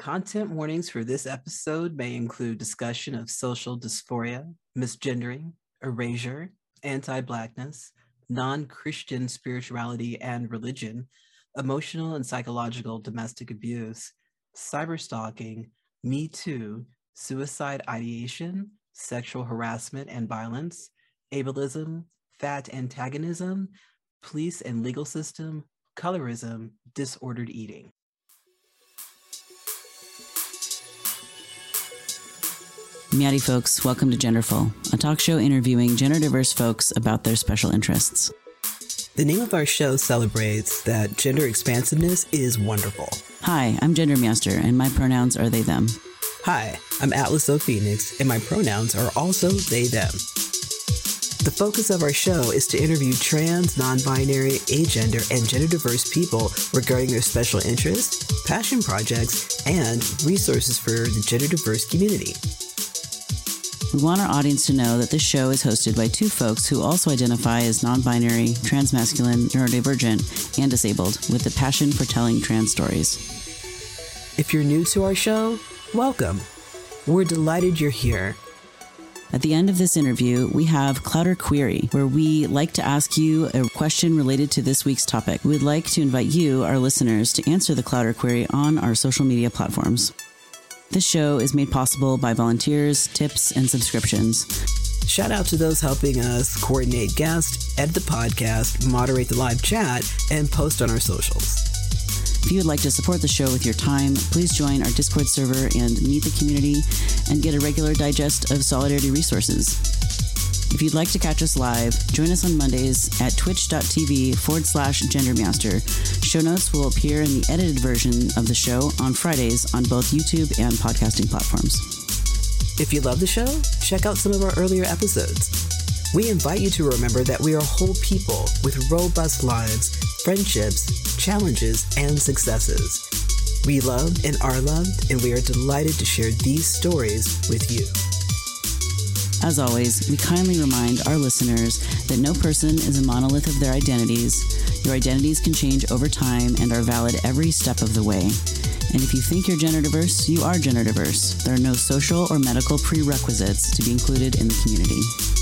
Content warnings for this episode may include discussion of social dysphoria, misgendering, erasure, anti Blackness, non Christian spirituality and religion, emotional and psychological domestic abuse, cyberstalking, Me Too, suicide ideation, sexual harassment and violence, ableism, fat antagonism, police and legal system, colorism, disordered eating. Miati folks, welcome to Genderful, a talk show interviewing gender diverse folks about their special interests. The name of our show celebrates that gender expansiveness is wonderful. Hi, I'm Gender Master, and my pronouns are they, them. Hi, I'm Atlas O Phoenix, and my pronouns are also they, them. The focus of our show is to interview trans, non binary, agender, and gender diverse people regarding their special interests, passion projects, and resources for the gender diverse community. We want our audience to know that this show is hosted by two folks who also identify as non binary, transmasculine, neurodivergent, and disabled, with a passion for telling trans stories. If you're new to our show, welcome. We're delighted you're here. At the end of this interview, we have Clowder Query, where we like to ask you a question related to this week's topic. We'd like to invite you, our listeners, to answer the Clowder Query on our social media platforms. This show is made possible by volunteers, tips, and subscriptions. Shout out to those helping us coordinate guests, edit the podcast, moderate the live chat, and post on our socials. If you would like to support the show with your time, please join our Discord server and meet the community and get a regular digest of Solidarity resources. If you'd like to catch us live, join us on Mondays at twitch.tv forward slash gendermaster. Show notes will appear in the edited version of the show on Fridays on both YouTube and podcasting platforms. If you love the show, check out some of our earlier episodes. We invite you to remember that we are whole people with robust lives, friendships, challenges, and successes. We love and are loved, and we are delighted to share these stories with you. As always, we kindly remind our listeners that no person is a monolith of their identities. Your identities can change over time and are valid every step of the way. And if you think you're gender diverse, you are gender diverse. There are no social or medical prerequisites to be included in the community.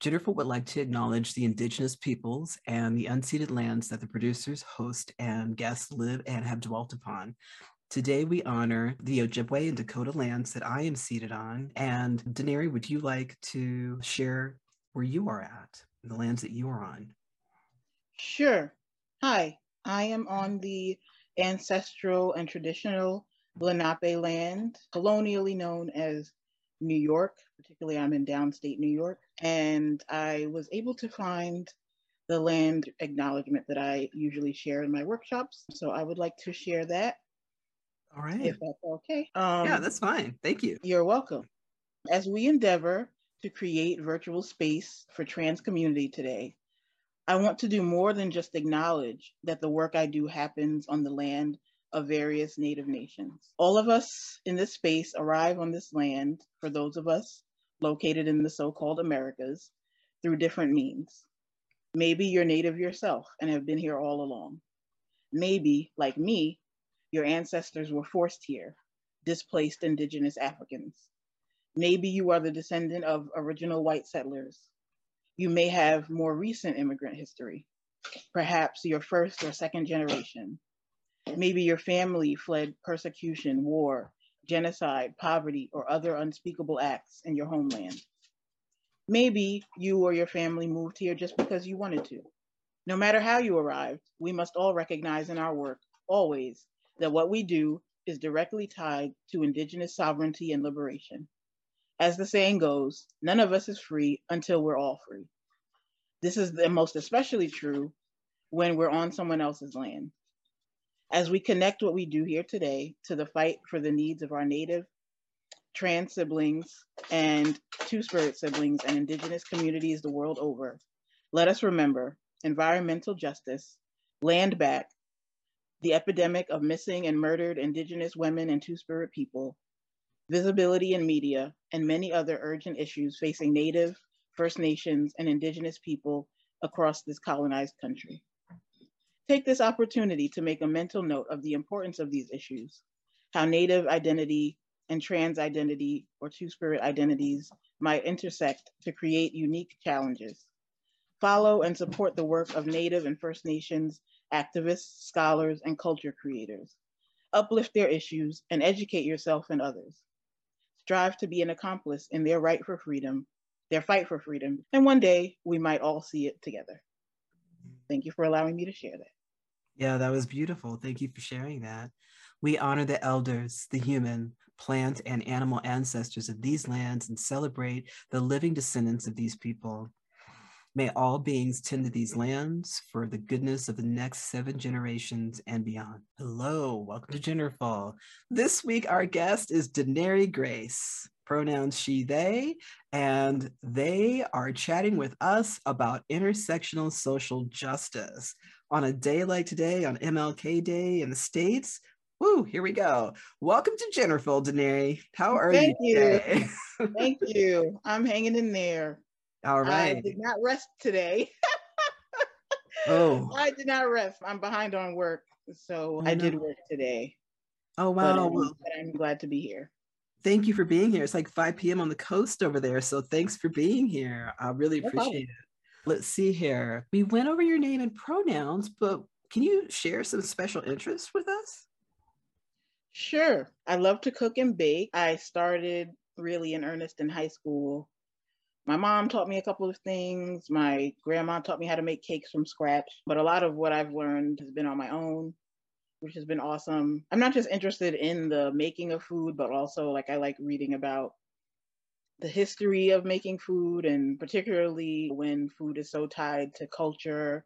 Genderful would like to acknowledge the indigenous peoples and the unceded lands that the producers, host, and guests live and have dwelt upon. Today we honor the Ojibwe and Dakota lands that I am seated on. And Denarii, would you like to share where you are at, the lands that you are on? Sure. Hi, I am on the ancestral and traditional Lenape land, colonially known as New York, particularly I'm in downstate New York, and I was able to find the land acknowledgement that I usually share in my workshops. So I would like to share that. All right. If that's okay. Um, yeah, that's fine. Thank you. You're welcome. As we endeavor to create virtual space for trans community today, I want to do more than just acknowledge that the work I do happens on the land of various Native nations. All of us in this space arrive on this land, for those of us located in the so called Americas, through different means. Maybe you're Native yourself and have been here all along. Maybe, like me, your ancestors were forced here, displaced Indigenous Africans. Maybe you are the descendant of original white settlers. You may have more recent immigrant history, perhaps your first or second generation Maybe your family fled persecution, war, genocide, poverty, or other unspeakable acts in your homeland. Maybe you or your family moved here just because you wanted to. No matter how you arrived, we must all recognize in our work, always, that what we do is directly tied to Indigenous sovereignty and liberation. As the saying goes, none of us is free until we're all free. This is the most especially true when we're on someone else's land. As we connect what we do here today to the fight for the needs of our Native, trans siblings, and Two Spirit siblings and Indigenous communities the world over, let us remember environmental justice, land back, the epidemic of missing and murdered Indigenous women and Two Spirit people, visibility in media, and many other urgent issues facing Native, First Nations, and Indigenous people across this colonized country. Take this opportunity to make a mental note of the importance of these issues, how Native identity and trans identity or two spirit identities might intersect to create unique challenges. Follow and support the work of Native and First Nations activists, scholars, and culture creators. Uplift their issues and educate yourself and others. Strive to be an accomplice in their right for freedom, their fight for freedom, and one day we might all see it together. Thank you for allowing me to share that. Yeah, that was beautiful. Thank you for sharing that. We honor the elders, the human, plant, and animal ancestors of these lands and celebrate the living descendants of these people. May all beings tend to these lands for the goodness of the next seven generations and beyond. Hello, welcome to Genderful. This week, our guest is Denarii Grace, pronouns she, they, and they are chatting with us about intersectional social justice. On a day like today, on MLK Day in the States, Woo, here we go. Welcome to Genderful, Denarii. How are Thank you today? you. Thank you. I'm hanging in there. All right. I did not rest today. oh. I did not rest. I'm behind on work. So oh, I did work today. Oh, wow. But, um, but I'm glad to be here. Thank you for being here. It's like 5 p.m. on the coast over there. So thanks for being here. I really no appreciate problem. it. Let's see here. We went over your name and pronouns, but can you share some special interests with us? Sure. I love to cook and bake. I started really in earnest in high school. My mom taught me a couple of things. My grandma taught me how to make cakes from scratch. But a lot of what I've learned has been on my own, which has been awesome. I'm not just interested in the making of food, but also like I like reading about the history of making food and particularly when food is so tied to culture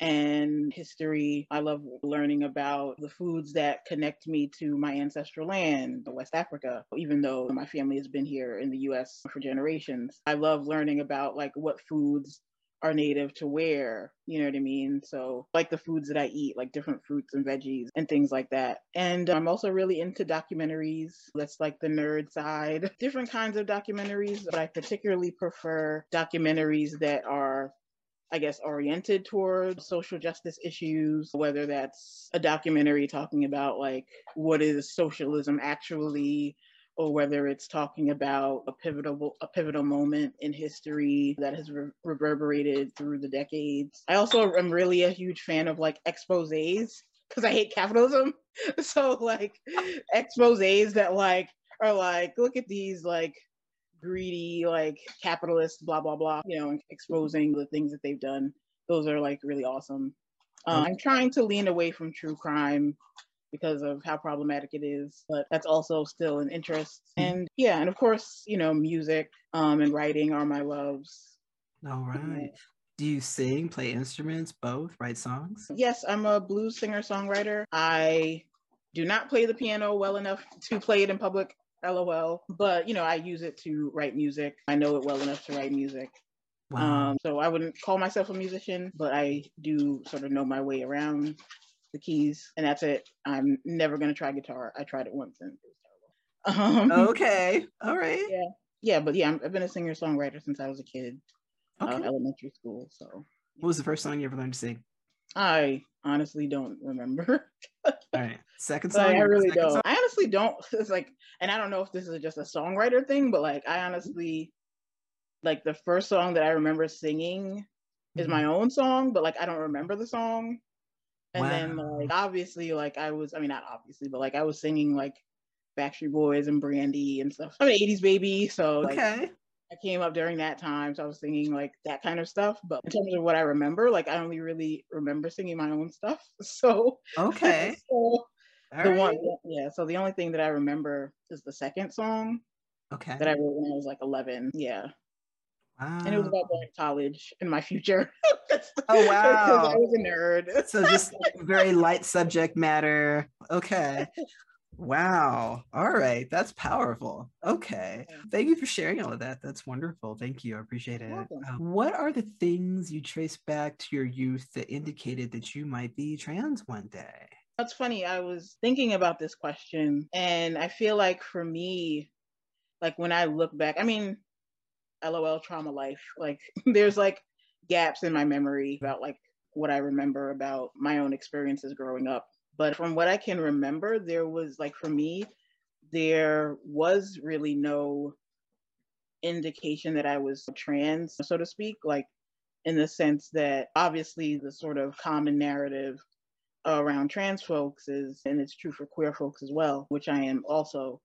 and history. I love learning about the foods that connect me to my ancestral land, West Africa, even though my family has been here in the US for generations. I love learning about like what foods are native to where, you know what I mean? So, like the foods that I eat, like different fruits and veggies and things like that. And um, I'm also really into documentaries. That's like the nerd side. Different kinds of documentaries, but I particularly prefer documentaries that are I guess, oriented towards social justice issues, whether that's a documentary talking about like what is socialism actually, or whether it's talking about a pivotal a pivotal moment in history that has re- reverberated through the decades. I also am really a huge fan of like exposés because I hate capitalism. So like exposés that like are like look at these like greedy, like capitalist, blah blah blah. You know, exposing the things that they've done. Those are like really awesome. Um, I'm trying to lean away from true crime because of how problematic it is, but that's also still an interest. Mm-hmm. And yeah, and of course, you know, music um, and writing are my loves. All right. Do you sing, play instruments, both, write songs? Yes, I'm a blues singer songwriter. I do not play the piano well enough to play it in public LOL. But you know, I use it to write music. I know it well enough to write music. Wow. Um, so I wouldn't call myself a musician, but I do sort of know my way around the keys, and that's it. I'm never gonna try guitar. I tried it once and it was terrible. Um, okay, all right. Yeah, yeah, but yeah, i have been a singer songwriter since I was a kid, uh, okay. uh, elementary school. So, what was the first song you ever learned to sing? I honestly don't remember. All right. Second song. I really don't. Song? I honestly don't. It's like, and I don't know if this is just a songwriter thing, but like, I honestly, like, the first song that I remember singing mm-hmm. is my own song, but like, I don't remember the song. And wow. then, like, obviously, like, I was, I mean, not obviously, but like, I was singing like Backstreet Boys and Brandy and stuff. I'm an 80s baby. So, like, okay. I came up during that time, so I was singing like that kind of stuff. But in terms of what I remember, like I only really remember singing my own stuff. So okay, so the right. one, yeah. So the only thing that I remember is the second song. Okay. That I wrote when I was like 11. Yeah. Wow. And it was about going to college in my future. oh wow! I was a nerd. so just very light subject matter. Okay. Wow. All right. That's powerful. Okay. Thank you for sharing all of that. That's wonderful. Thank you. I appreciate it. Um, what are the things you trace back to your youth that indicated that you might be trans one day? That's funny. I was thinking about this question, and I feel like for me, like when I look back, I mean, LOL trauma life, like there's like gaps in my memory about like what I remember about my own experiences growing up. But from what I can remember, there was like for me, there was really no indication that I was trans, so to speak, like in the sense that obviously the sort of common narrative around trans folks is, and it's true for queer folks as well, which I am also,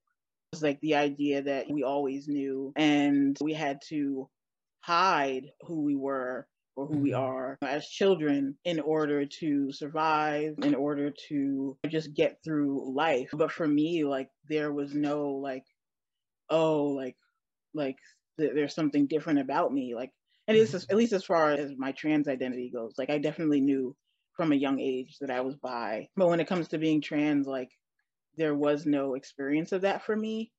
is like the idea that we always knew and we had to hide who we were or who we mm-hmm. are as children in order to survive, in order to just get through life. But for me, like there was no like, oh, like, like th- there's something different about me. Like, and it's just, at least as far as my trans identity goes, like I definitely knew from a young age that I was bi. But when it comes to being trans, like there was no experience of that for me.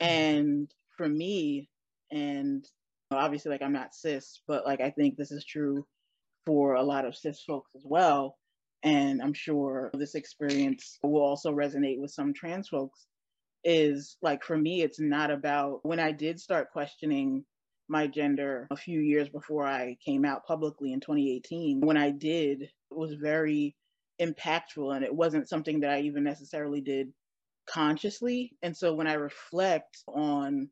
Mm-hmm. And for me, and obviously like I'm not cis, but like I think this is true for a lot of cis folks as well. And I'm sure this experience will also resonate with some trans folks. Is like for me, it's not about when I did start questioning my gender a few years before I came out publicly in 2018. When I did, it was very impactful and it wasn't something that I even necessarily did consciously. And so when I reflect on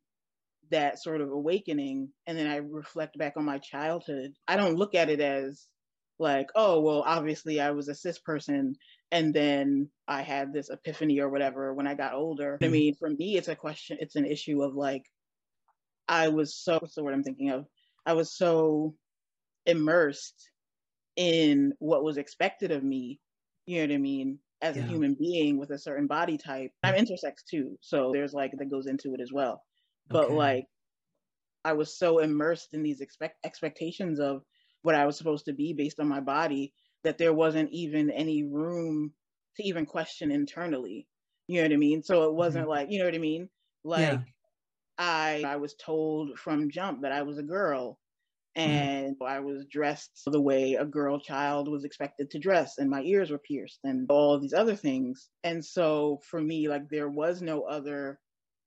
that sort of awakening and then I reflect back on my childhood, I don't look at it as like, oh, well, obviously I was a cis person and then I had this epiphany or whatever when I got older. Mm-hmm. I mean, for me, it's a question, it's an issue of like, I was so, what's the word I'm thinking of? I was so immersed in what was expected of me, you know what I mean, as yeah. a human being with a certain body type. I'm intersex too, so there's like that goes into it as well but okay. like I was so immersed in these expect expectations of what I was supposed to be based on my body that there wasn't even any room to even question internally. You know what I mean? So it wasn't mm-hmm. like, you know what I mean? Like yeah. I I was told from jump that I was a girl mm-hmm. And mm-hmm. I was dressed the way a girl child was expected to dress and my ears were pierced and all of these other things. And so for me like there was no other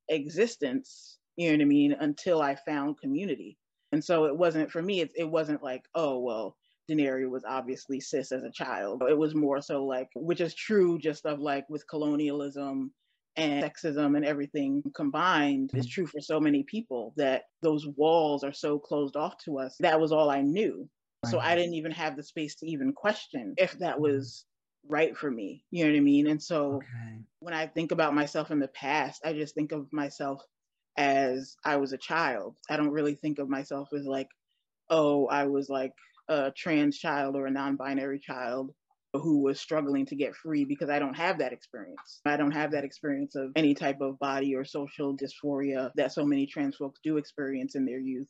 existence you know what I mean, until I found community. And so it wasn't for me, it, it wasn't like, oh, well, Denarii was obviously cis as a child. It was more so like, which is true just of like with colonialism and sexism and everything combined is mm-hmm. true for so many people that those walls are so closed off to us. That was all I knew. Right. So I didn't even have the space to even question if that mm-hmm. was right for me. You know what I mean? And so okay. when I think about myself in the past, I just think of myself as I was a child. I don't really think of myself as like, oh, I was like a trans child or a non binary child who was struggling to get free because I don't have that experience. I don't have that experience of any type of body or social dysphoria that so many trans folks do experience in their youth.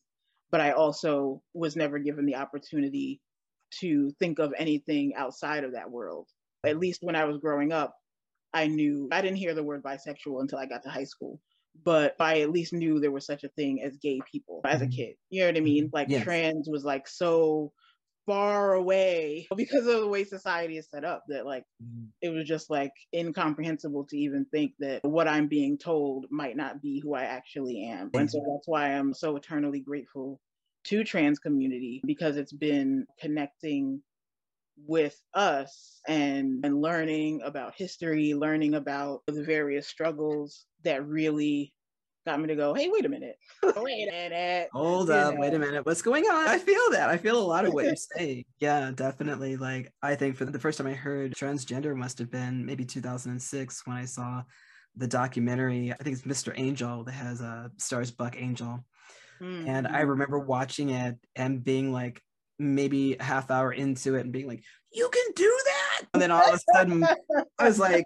But I also was never given the opportunity to think of anything outside of that world. At least when I was growing up, I knew I didn't hear the word bisexual until I got to high school but I at least knew there was such a thing as gay people as a mm-hmm. kid. You know what I mean? Mm-hmm. Like yes. trans was like so far away because of the way society is set up that like mm. it was just like incomprehensible to even think that what I'm being told might not be who I actually am. And so that's why I'm so eternally grateful to trans community because it's been connecting with us and, and learning about history, learning about the various struggles that really got me to go, hey, wait a minute. wait a minute. Hold up, know. wait a minute. What's going on? I feel that. I feel a lot of what you're saying. Yeah, definitely. Like, I think for the first time I heard transgender must have been maybe 2006 when I saw the documentary. I think it's Mr. Angel that has a uh, stars Buck Angel. Mm-hmm. And I mm-hmm. remember watching it and being like, maybe a half hour into it and being like, you can do that. And then all of a sudden, I was like,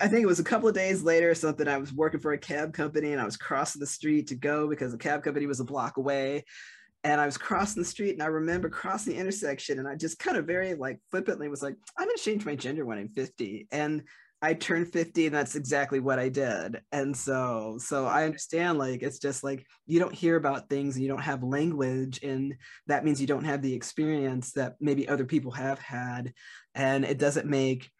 I think it was a couple of days later something. I was working for a cab company and I was crossing the street to go because the cab company was a block away. And I was crossing the street and I remember crossing the intersection and I just kind of very like flippantly was like, I'm going to change my gender when I'm 50. And I turned 50 and that's exactly what I did. And so so I understand like it's just like you don't hear about things and you don't have language and that means you don't have the experience that maybe other people have had and it doesn't make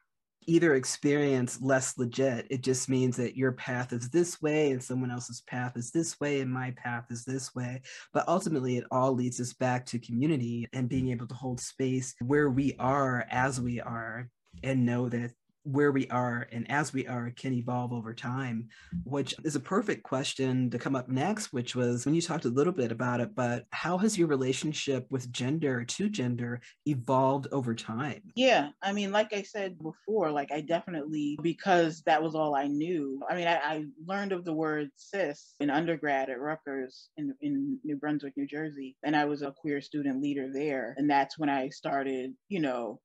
either experience less legit. It just means that your path is this way and someone else's path is this way and my path is this way. But ultimately, it all leads us back to community and being able to hold space where we are as we are and know that where we are and as we are can evolve over time, which is a perfect question to come up next, which was when you talked a little bit about it, but how has your relationship with gender to gender evolved over time? Yeah, I mean, like I said before, like I definitely, because that was all I knew. I mean, I, I learned of the word cis in undergrad at Rutgers in, in New Brunswick, New Jersey, and I was a queer student leader there. And that's when I started, you know,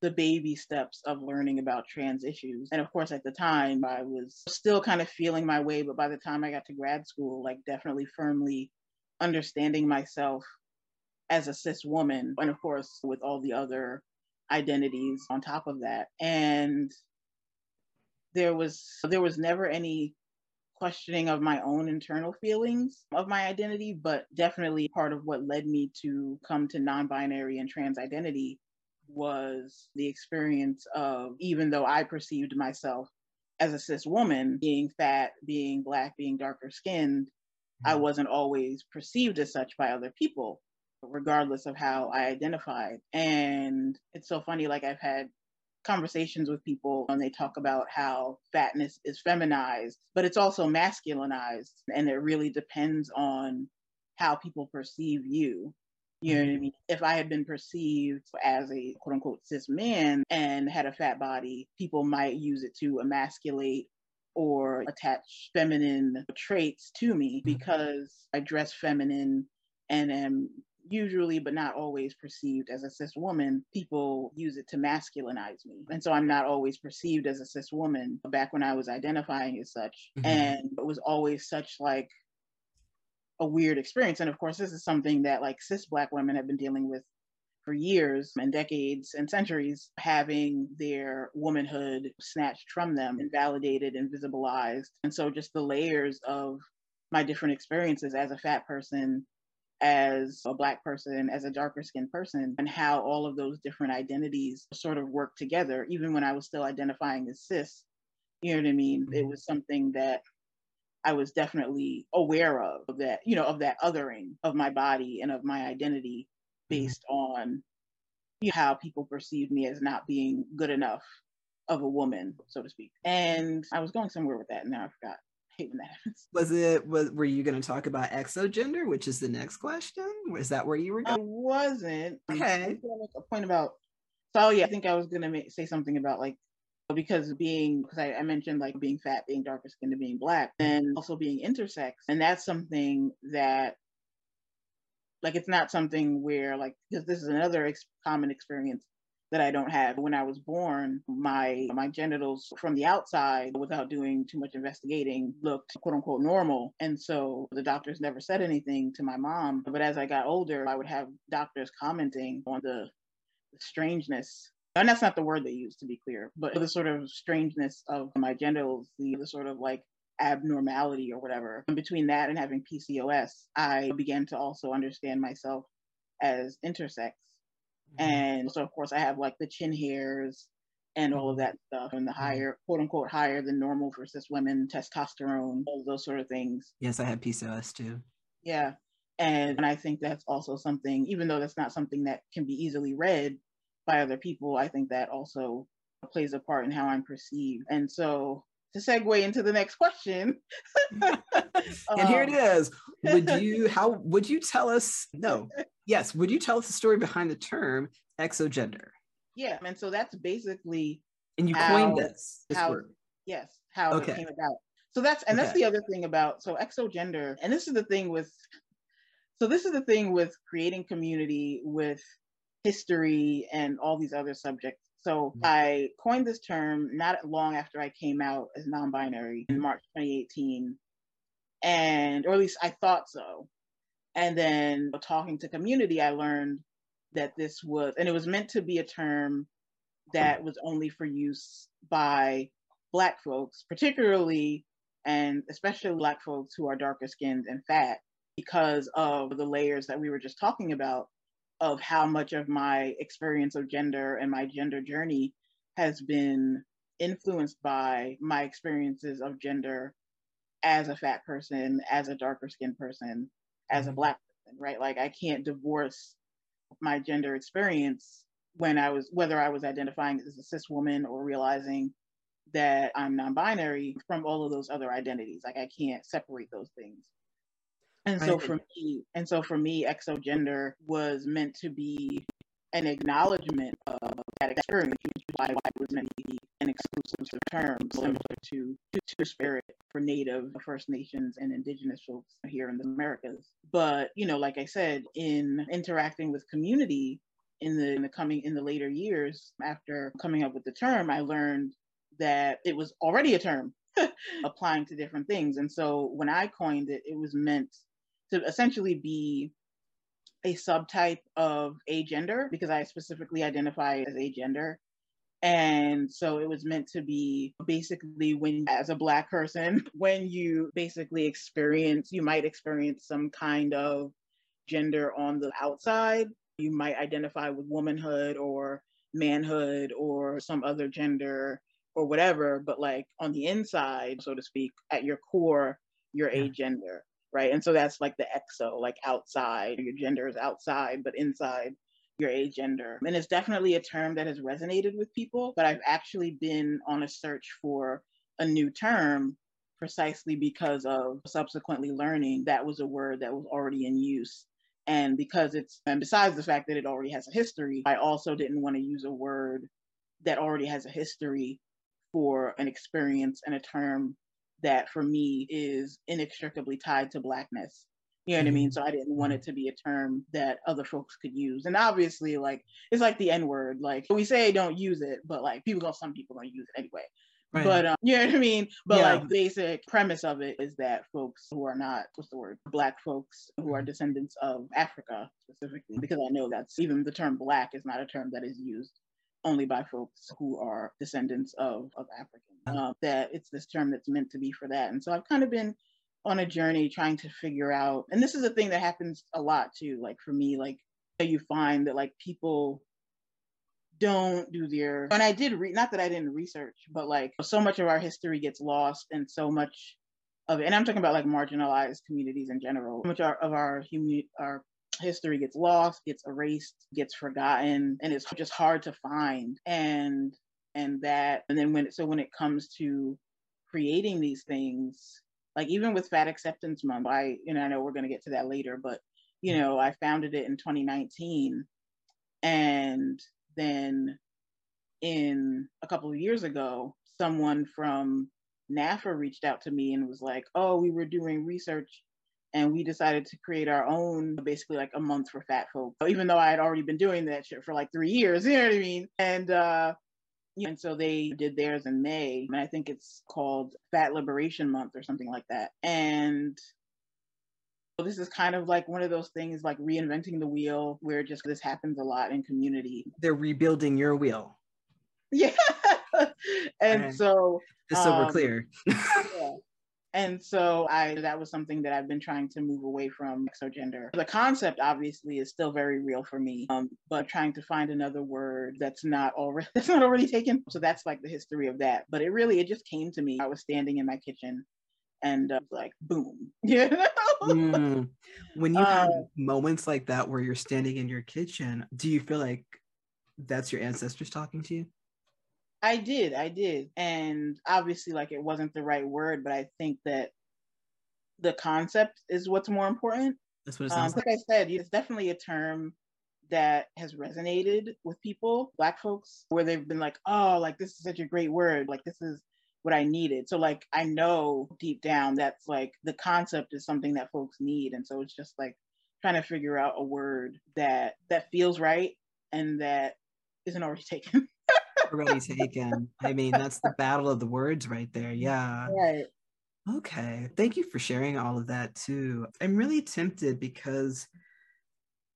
the baby steps of learning about trans issues. And of course, at the time, I was still kind of feeling my way, but by the time I got to grad school, like definitely firmly understanding myself as a cis woman, and of course, with all the other identities on top of that. And there was there was never any questioning of my own internal feelings of my identity, but definitely part of what led me to come to non-binary and trans identity was the experience of even though I perceived myself as a cis woman, being fat, being black, being darker skinned, mm-hmm. I wasn't always perceived as such by other people, regardless of how I identified. And it's so funny, like I've had conversations with people and they talk about how fatness is feminized, but it's also masculinized. And it really depends on how people perceive you. You know what I mean? If I had been perceived as a quote unquote cis man and had a fat body, people might use it to emasculate or attach feminine traits to me mm-hmm. because I dress feminine and am usually but not always perceived as a cis woman people use it to masculinize me and so i'm not always perceived as a cis woman back when i was identifying as such mm-hmm. and it was always such like a weird experience. And of course, this is something that like cis Black women have been dealing with for years and decades and centuries, having their womanhood snatched from them, invalidated, invisibilized. And visibilized. And so, just the layers of my different experiences as a fat person, as a Black person, as a darker skinned person, and how all of those different identities sort of work together, even when I was still identifying as cis. You know what I mean? It mm-hmm. was something that I was definitely aware of, of that, you know, of that othering of my body and of my identity mm-hmm. based on you know, how people perceived me as not being good enough of a woman, so to speak. And I was going somewhere with that, and now I forgot. I hate when that happens. Was it? Was were you going to talk about exogender, which is the next question? Was that where you were going? I wasn't. Okay. I was a point about. So oh, yeah, I think I was going to say something about like because being because I, I, mentioned like being fat being darker skinned and being black and also being intersex and that's something that like it's not something where like because this is another ex- common experience that I don't have. When I was born, my my genitals from the outside, without doing too much investigating, looked quote unquote normal. And so the doctors never said anything to my mom. But as I got older, I would have doctors commenting on the, the strangeness and that's not the word they use to be clear, but the sort of strangeness of my genitals, the, the sort of like abnormality or whatever. And between that and having PCOS, I began to also understand myself as intersex. Mm-hmm. And so, of course, I have like the chin hairs and all of mm-hmm. that stuff, and the mm-hmm. higher, quote unquote, higher than normal for cis women, testosterone, all those sort of things. Yes, I have PCOS too. Yeah. And, and I think that's also something, even though that's not something that can be easily read, by other people, I think that also plays a part in how I'm perceived. And so to segue into the next question. and here it um. Would you how would you tell us no. Yes, would you tell us the story behind the term exogender? Yeah, and so that's basically and you how, coined this, this how, word. Yes, how okay. it came about. So that's and okay. that's the other thing about so exogender, and this is the thing with so this is the thing with creating community with history and all these other subjects. So mm-hmm. I coined this term not long after I came out as non-binary in March 2018, and or at least I thought so. And then talking to community, I learned that this was, and it was meant to be a term that was only for use by Black folks, particularly and especially Black folks who are darker skinned and fat, because of the layers that we were just talking about of how much of my experience of gender and my gender journey has been influenced by my experiences of gender as a fat person, as a darker skinned person, as a mm-hmm. black person, right? Like I can't divorce my gender experience when I was whether I was identifying as a cis woman or realizing that I'm non-binary from all of those other identities. Like I can't separate those things. And so for me, and so for me, exogender was meant to be an acknowledgement of that experience, which is why it was meant to be an exclusive term similar to Two Spirit for Native, First Nations, and Indigenous folks here in the Americas. But you know, like I said, in interacting with community in the in the coming in the later years after coming up with the term, I learned that it was already a term applying to different things. And so when I coined it, it was meant to essentially be a subtype of agender because I specifically identify as agender. And so it was meant to be basically when, as a Black person, when you basically experience, you might experience some kind of gender on the outside. You might identify with womanhood or manhood or some other gender or whatever, but like on the inside, so to speak, at your core, you're yeah. agender right? And so that's like the exo, like outside, your gender is outside, but inside your agender. And it's definitely a term that has resonated with people, but I've actually been on a search for a new term precisely because of subsequently learning that was a word that was already in use. And because it's, and besides the fact that it already has a history, I also didn't want to use a word that already has a history for an experience and a term that for me is inextricably tied to blackness you know what I mean? Mm-hmm. So I didn't want it mm-hmm. to be a term that other folks could use. And obviously, like it's like the N word. Like we say don't use it, but like people go, some people don't use it anyway. Right. But um, you know what I mean? But yeah. like basic premise of it is that folks who are not what's the word? Black folks who are mm-hmm. descendants of Africa specifically, because I know that's even the term black is not a term that is used only by folks who are descendants of, of Africans. Uh, that it's this term that's meant to be for that. And so I've kind of been on a journey trying to figure out, and this is a thing that happens a lot too. Like for me, like you find that like people don't do their, and I did read, not that I didn't research, but like so much of our history gets lost and so much of it, and I'm talking about like marginalized communities in general, so much of our, human, our history gets lost, gets erased, gets forgotten, and it's just hard to find. And and that and then when so when it comes to creating these things, like even with Fat Acceptance Month, I you know I know we're gonna get to that later, but you know I founded it in 2019, and then in a couple of years ago, someone from NAAFA reached out to me and was like, "Oh, we were doing research and we decided to create our own basically like a month for fat folk even though i had already been doing that shit for like three years you know what i mean? And uh and so they did theirs in may and i think it's called fat liberation month or something like that. And this is kind of like one of those things like reinventing the wheel where just this happens a lot in community. They're rebuilding your wheel. Yeah. And so just so um, we're clear. yeah. And so I that was something that I've been trying to move away from exogender. The concept obviously is still very real for me, um, but trying to find another word that's not already that's not already taken. So that's like the history of that. But it really it just came to me. I was standing in my kitchen and uh, like boom you know mm. when you have uh, moments like that where you're standing in your kitchen do you feel like that's your ancestors talking to you I did, I did. And obviously, like, it wasn't the right word, but I think that the concept is what's more important. That's what it sounds um, like. Like I said, it's definitely a term that has resonated with people, Black folks, where they've been like, oh, like, this is such a great word. Like, this is what I needed. So, like, I know deep down that's like the concept is something that folks need. And so it's just like trying to figure out a word that that feels right and that isn't already taken already taken. I mean, that's the battle of the words right there. Mm, yeah. Right. Okay. Thank you for sharing all of that too. I'm really tempted because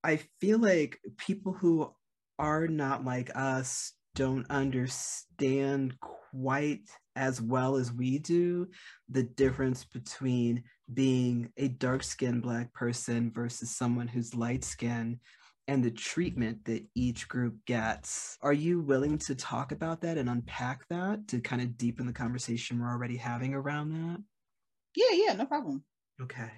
I feel like people who are not like us don't understand quite as well as we do the difference between being a dark skinned Black person versus someone who's light skinned and the treatment that each group gets. Are you willing to talk about that and unpack that to kind of deepen the conversation we're already having around that? Yeah, yeah, no problem. Okay.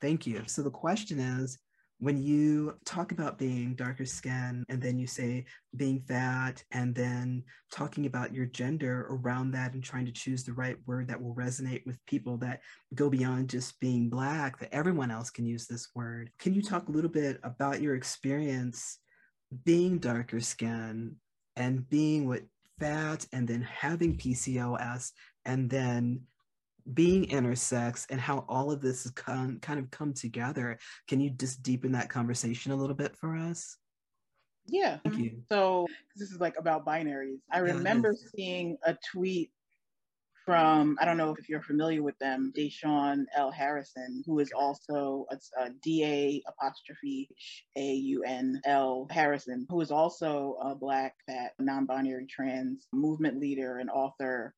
Thank you. So the question is when you talk about being darker skin and then you say being fat and then talking about your gender around that and trying to choose the right word that will resonate with people that go beyond just being black that everyone else can use this word. Can you talk a little bit about your experience being darker skin and being with fat and then having pcos and then being intersex and how all of this has come, kind of come together. Can you just deepen that conversation a little bit for us? Yeah. Thank you. So this is like about binaries. I remember seeing a tweet from I don't know if you're familiar with them, Da'Shaun L. Harrison, who is also a, a D A apostrophe A U N L Harrison, who is also a Black, fat, non-binary trans movement leader and author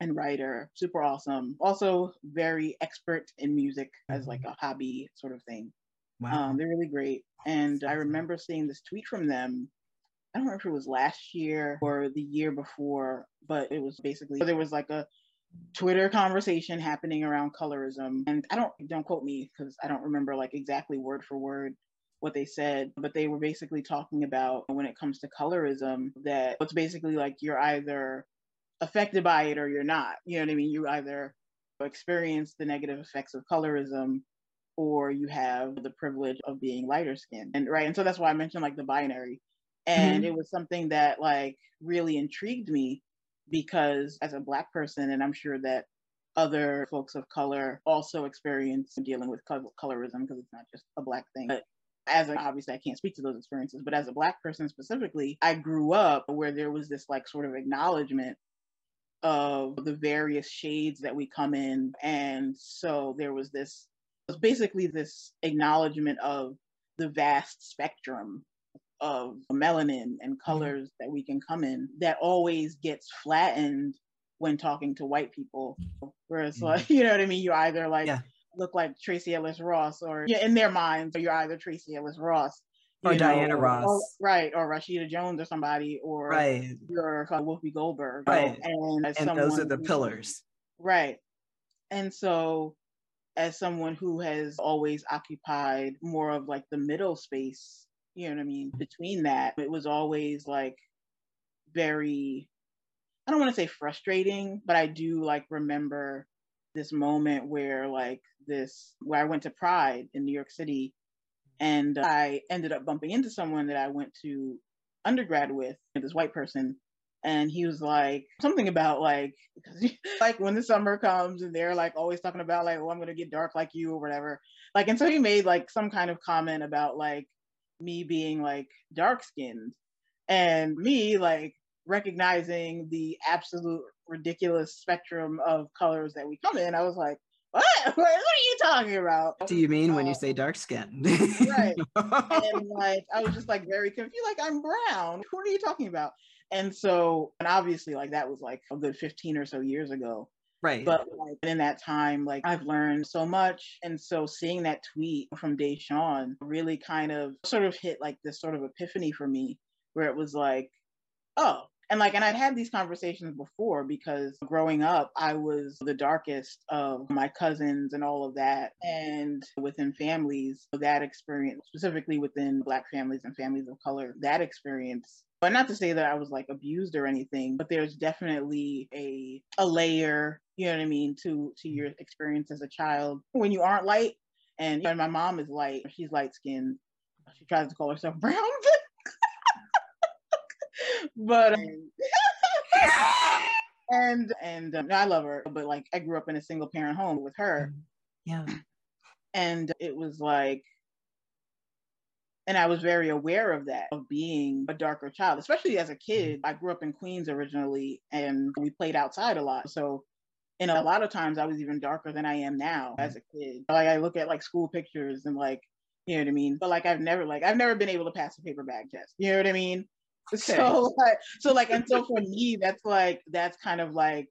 and writer, super awesome. Also very expert in music as like mm-hmm. a hobby sort of thing. Wow. Um, they're really great. And I remember seeing this tweet from them. I don't remember if it was last year or the year before, but it was basically there was like a Twitter conversation happening around colorism. And I don't don't quote me because I don't remember like exactly word for word what they said, but they were basically talking about when it comes to colorism that it's basically like you're either affected by it or you're not. You know what I mean? You either experience the negative effects of colorism or you have the privilege of being lighter skinned. And right. And so that's why I mentioned like the binary. And mm-hmm. it was something that like really intrigued me because as a black person, and I'm sure that other folks of color also experience dealing with colorism because it's not just a black thing. But as a, obviously I can't speak to those experiences, but as a black person specifically, I grew up where there was this like sort of acknowledgement of the various shades that we come in. And so there was this, was basically this acknowledgement of the vast spectrum of melanin and mm-hmm. colors that we can come in that always gets flattened when talking to white people. Whereas, mm-hmm. like, you know what I mean? You either like yeah. look like Tracee Ellis Ross, or yeah, in their minds, you're either Tracee Ellis Ross or Diana Ross, or, right, or Rashida Jones or somebody, or right, or uh, Whoopi Goldberg, right, and, and those are the pillars, right, and so as someone who has always occupied more of like the middle space, you know what I mean, between that, it was always like very, I don't want to say frustrating, but I do like remember this moment where like this where I went to Pride in New York City and I ended up bumping into someone that I went to undergrad with, this white person. And he was like, something about like, like when the summer comes and they're like always talking about like, oh, I'm going to get dark like you or whatever. Like, and so he made like some kind of comment about like me being like dark skinned and me like recognizing the absolute ridiculous spectrum of colors that we come in. I was like, what? What are you talking about? What do you mean uh, when you say dark skin? right. And like, I was just like very confused. Like, I'm brown. Who are you talking about? And so, and obviously, like, that was like a good 15 or so years ago. Right. But like in that time, like I've learned so much. And so seeing that tweet from Da'Shaun really kind of sort of hit like this sort of epiphany for me where it was like, oh, and like and i'd had these conversations before because growing up i was the darkest of my cousins and all of that. And within families that experience specifically within black families and families of color that experience but not to say that i was like abused or anything but there's definitely a a layer you know what i mean to to your mm-hmm. experience as a child. When you aren't light and, and my mom is light she's light skinned she tries to call herself brown but um, and and um, I love her, but like I grew up in a single parent home with her. Yeah. And it was like and I was very aware of that, of being a darker child, especially as a kid. I grew up in Queens originally and we played outside a lot. So, and a lot of times I was even darker than I am now as a kid. Like I look at like school pictures and like, you know what I mean? But like I've never like I've never been able to pass a paper bag test. You know what I mean? Okay. So like, so like, and so for me, that's like that's kind of like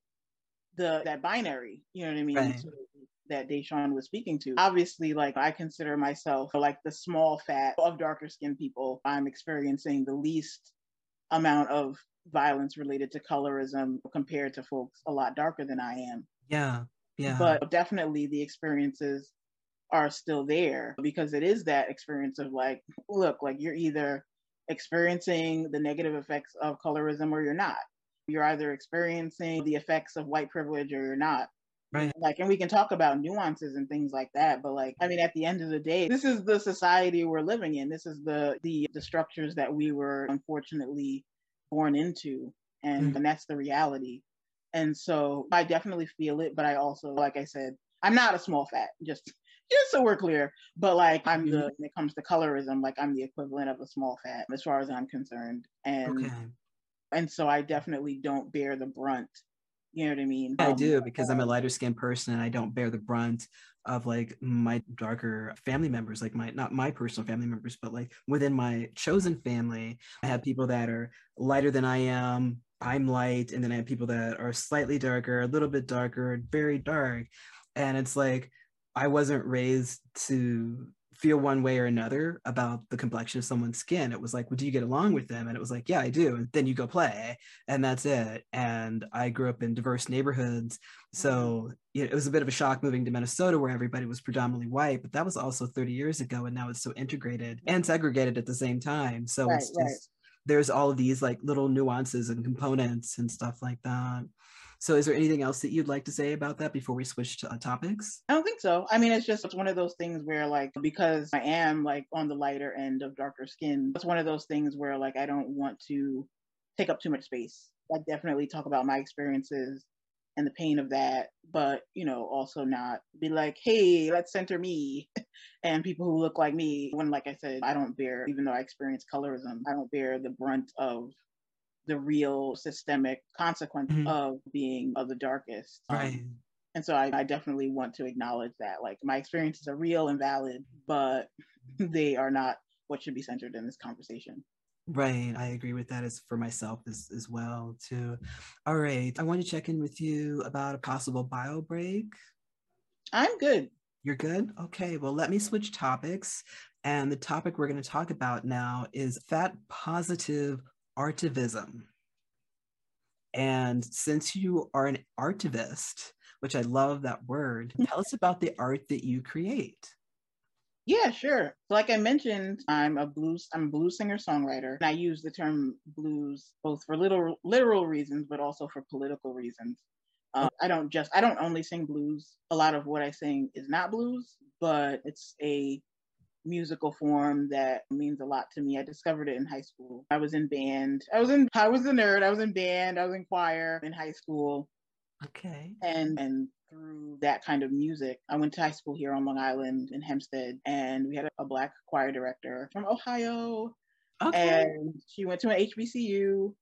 the that binary. You know what I mean? Right. So that Da'Shaun was speaking to. Obviously, like I consider myself like the small fat of darker skinned people. I'm experiencing the least amount of violence related to colorism compared to folks a lot darker than I am. Yeah. Yeah. But definitely the experiences are still there because it is that experience of like, look, like you're either experiencing the negative effects of colorism or you're not. You're either experiencing the effects of white privilege or you're not. Right. Like, and we can talk about nuances and things like that, but like, I mean, at the end of the day, this is the society we're living in. This is the the the structures that we were unfortunately born into, and, mm-hmm. and that's the reality. And so I definitely feel it, but I also, like I said, I'm not a small fat. Just just so we're clear. But like I'm the when it comes to colorism, like I'm the equivalent of a small fat as far as I'm concerned. And okay. and so I definitely don't bear the brunt you know what I mean? I um, do because I'm a lighter skinned person and I don't bear the brunt of like my darker family members, like my not my personal family members, but like within my chosen family, I have people that are lighter than I am. I'm light, and then I have people that are slightly darker, a little bit darker, very dark. And it's like I wasn't raised to feel one way or another about the complexion of someone's skin. It was like, well, do you get along with them? And it was like, yeah, I do. And then you go play, and that's it. And I grew up in diverse neighborhoods. So you know, it was a bit of a shock moving to Minnesota where everybody was predominantly white, but that was also 30 years ago. And now it's so integrated and segregated at the same time. So right, it's just, right. there's all of these like little nuances and components and stuff like that. So, is there anything else that you'd like to say about that before we switch to uh, topics? I don't think so. I mean, it's just it's one of those things where, like, because I am like on the lighter end of darker skin, it's one of those things where, like, I don't want to take up too much space. I definitely talk about my experiences and the pain of that, but you know, also not be like, hey, let's center me and people who look like me. When, like I said, I don't bear, even though I experience colorism, I don't bear the brunt of the real systemic consequence mm-hmm. of being of the darkest. Um, right. Um, and so I, I, definitely want to acknowledge that. Like my experiences are real and valid, but they are not what should be centered in this conversation. Right. I agree with that as for myself as, as well too. All right. I want to check in with you about a possible bio break. I'm good. You're good? Okay. Well, let me switch topics. And the topic we're going to talk about now is fat positive artivism. And since you are an artivist, which I love that word, tell us about the art that you create. Yeah, sure. Like I mentioned, I'm a blues I'm a blues singer songwriter. And I use the term blues both for little literal reasons, but also for political reasons. Um, I don't just I don't only sing blues. A lot of what I sing is not blues, but it's a musical form that means a lot to me. I discovered it in high school. I was in band. I was in I was a nerd. I was in band. I was in choir in high school. Okay. And and through that kind of music, I went to high school here on Long Island in Hempstead, and we had a, a black choir director from Ohio. Okay. And she went to an HBCU.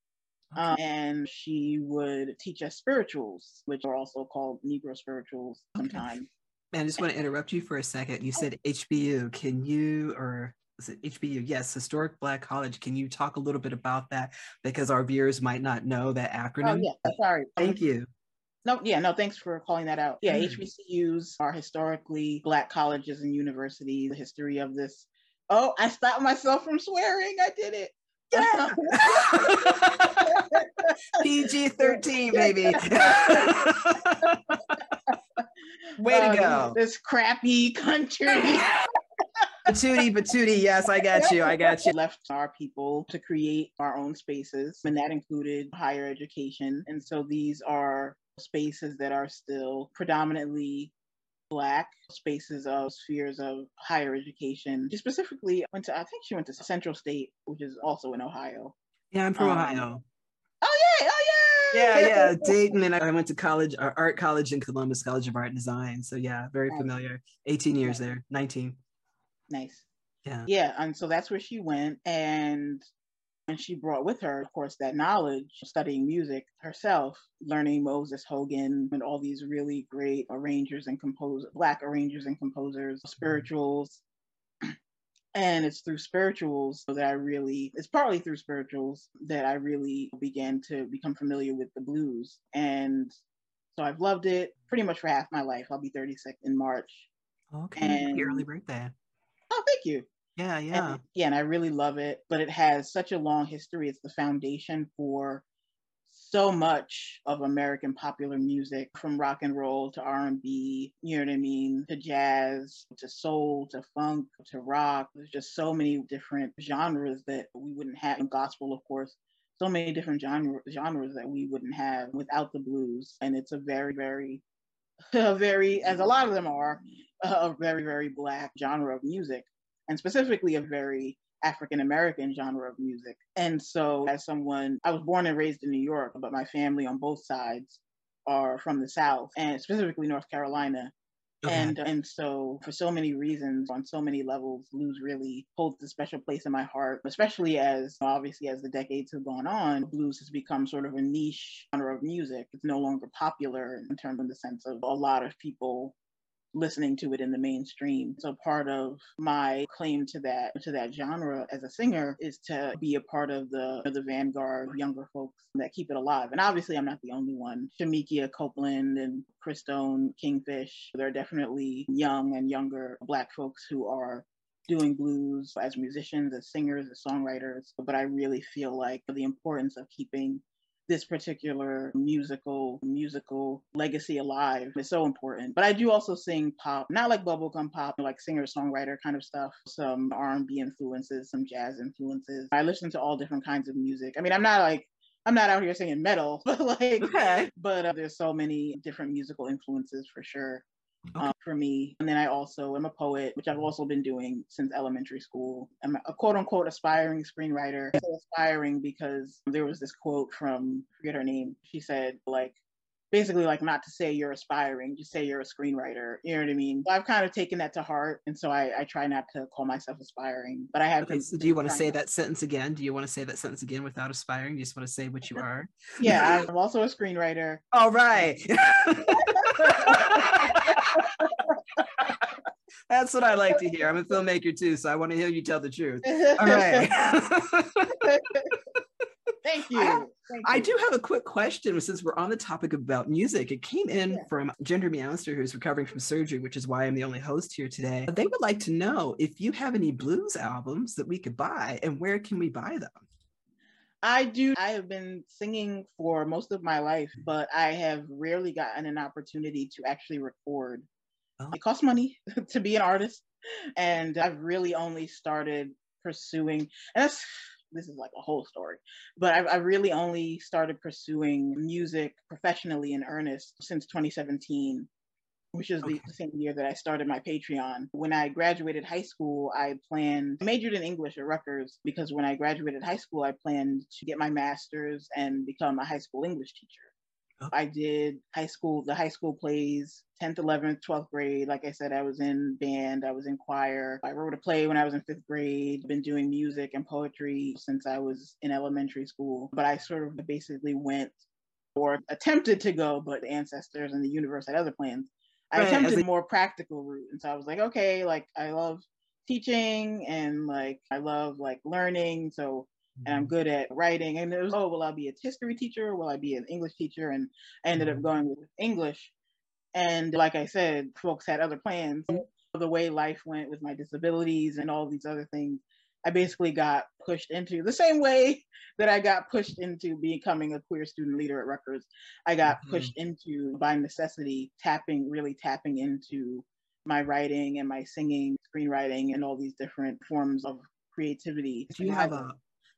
Okay. Um, and she would teach us spirituals, which are also called Negro spirituals sometimes. Okay. I just want to interrupt you for a second. You said HBU. Can you, or is it HBU? Yes, Historic Black College. Can you talk a little bit about that? Because our viewers might not know that acronym. Oh, yeah. Sorry. Thank you. No, yeah, no, thanks for calling that out. Yeah, mm. HBCUs are historically Black colleges and universities. The history of this. Oh, I stopped myself from swearing. I did it. Yeah. PG 13, baby. Way to go. This crappy country. Patootie, patootie. Yes, I got you. I got you. Left our people to create our own spaces, and that included higher education. And so these are spaces that are still predominantly Black spaces of spheres of higher education. She specifically went to, I think she went to Central State, which is also in Ohio. Yeah, I'm from um, Ohio. Yeah. Yeah yeah, yeah, Dayton, and I went to college, uh, art college in Columbus College of Art and Design. So yeah, very nice. familiar. 18 years nice. there, 19. Nice. Yeah. Yeah, and so that's where she went, and and she brought with her, of course, that knowledge, studying music herself, learning Moses Hogan and all these really great arrangers and composers, black arrangers and composers, spirituals, and it's through spirituals that I really, it's partly through spirituals that I really began to become familiar with the blues. And So I've loved it pretty much for half my life. I'll be 36 in March. Okay, And- happy early birthday. Oh, thank you. Yeah, yeah. And, yeah, and I really love it, but it has such a long history. It's the foundation for so much of American popular music, from rock and roll to R and B. You know what I mean? To jazz, to soul, to funk, to rock. There's just so many different genres that we wouldn't have. And gospel, of course. So many different genre, genres that we wouldn't have without the blues. And it's a very, very, a very, as a lot of them are, a very, very black genre of music and specifically a very African American genre of music. And so, as someone, I was born and raised in New York, but my family on both sides are from the South and specifically North Carolina. Okay. And uh, and so for so many reasons, on so many levels, blues really holds a special place in my heart, especially as obviously as the decades have gone on, blues has become sort of a niche genre of music. It's no longer popular in terms of the sense of a lot of people listening to it in the mainstream. So part of my claim to that to that genre as a singer is to be a part of the the vanguard younger folks that keep it alive. And obviously I'm not the only one. Shemekia Copeland and Christone Kingfish, there are definitely young and younger black folks who are doing blues as musicians, as singers, as songwriters. But I really feel like the importance of keeping this particular musical musical legacy alive is so important. But I do also sing pop, not like bubblegum pop, like singer songwriter kind of stuff. Some R&B influences, some jazz influences. I listen to all different kinds of music. I mean, I'm not like I'm not out here singing metal, but like Okay. but uh, there's so many different musical influences for sure Okay. um, for me. And then I also am a poet, which I've also been doing since elementary school. I'm a quote unquote aspiring screenwriter. Say aspiring because there was this quote from, I forget her name. She said, like, basically, like, not to say you're aspiring, just say you're a screenwriter. You know what I mean? I've kind of taken that to heart. And so I, I try not to call myself aspiring, but I have. Okay, so do you want to say that sentence again? Do you want to say that sentence again without aspiring? You just want to say what you are? Yeah, I'm also a screenwriter. All right. That's what I like to hear. I'm a filmmaker too, so I want to hear you tell the truth. All right. Thank you. I have- Thank I you. do have a quick question since we're on the topic about music. It came in Yeah. from Gender Meowster, who's recovering from surgery, which is why I'm the only host here today. They would like to know if you have any blues albums that we could buy and where can we buy them? I do. I have been singing for most of my life, but I have rarely gotten an opportunity to actually record. Oh. It costs money to be an artist, and I've really only started pursuing. And that's this is like a whole story, but I, I really only started pursuing music professionally in earnest since 2017 which is the same year that I started my Patreon. When I graduated high school, I planned, majored in English at Rutgers because when I graduated high school, I planned to get my master's and become a high school English teacher. Oh. I did high school, the high school plays, 10th, 11th, 12th grade. Like I said, I was in band, I was in choir. I wrote a play when I was in fifth grade, been doing music and poetry since I was in elementary school. But I sort of basically went or attempted to go, but the ancestors and the universe had other plans. I Right, attempted a- a more practical route. And so I was like, okay, like I love teaching and like I love like learning. So and I'm mm-hmm. good at writing. And it was, oh, will I be a history teacher? Will I be an English teacher? And I ended up mm-hmm. going with English. And like I said, folks had other plans. The way life went with my disabilities and all these other things, I basically got pushed into the same way that I got pushed into becoming a queer student leader at Rutgers. I got Mhm. pushed into by necessity, tapping, really tapping into my writing and my singing, screenwriting, and all these different forms of creativity. Do you have a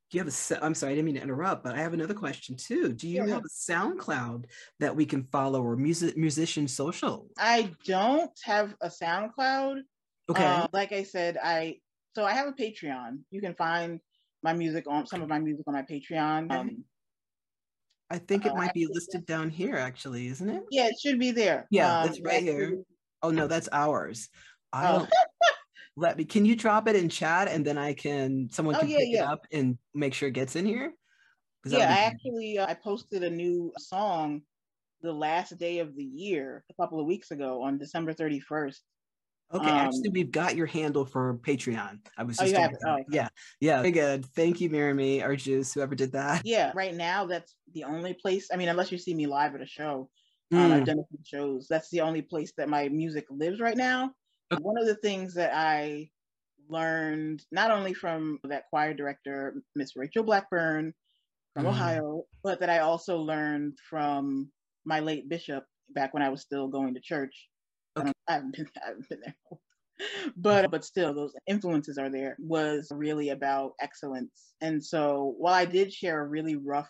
do you have a I'm sorry, I didn't mean to interrupt, but I have another question too. Do you Yeah, have a SoundCloud that we can follow or music musician social? I don't have a SoundCloud. Okay. Uh, like I said, I so I have a Patreon. You can find my music on some of my music on my Patreon. Um, I think it uh, might be listed down here actually, isn't it? yeah, it should be there. Yeah, Um, that's right here. Oh no, that's ours. Oh. let me can you drop it in chat and then I can someone Oh, can yeah, pick it up and make sure it gets in here. Yeah, I actually uh, I posted a new song the last day of the year a couple of weeks ago on December 31st. Okay, actually, Um, we've got your handle for Patreon. I was Oh, just you have doing it? that. Oh, okay. yeah, yeah, very good. Thank you, Mirami, or Juice, whoever did that. Yeah, right now that's the only place. I mean, unless you see me live at a show, Um, I've Mm. done a few shows. That's the only place that my music lives right now. Okay. One of the things that I learned not only from that choir director, Miss Rachel Blackburn from Mm. Ohio, but that I also learned from my late bishop back when I was still going to church. I, Okay. I haven't been, I haven't been there, but uh-huh. but still, those influences are there. Was really about excellence, and so while I did share a really rough,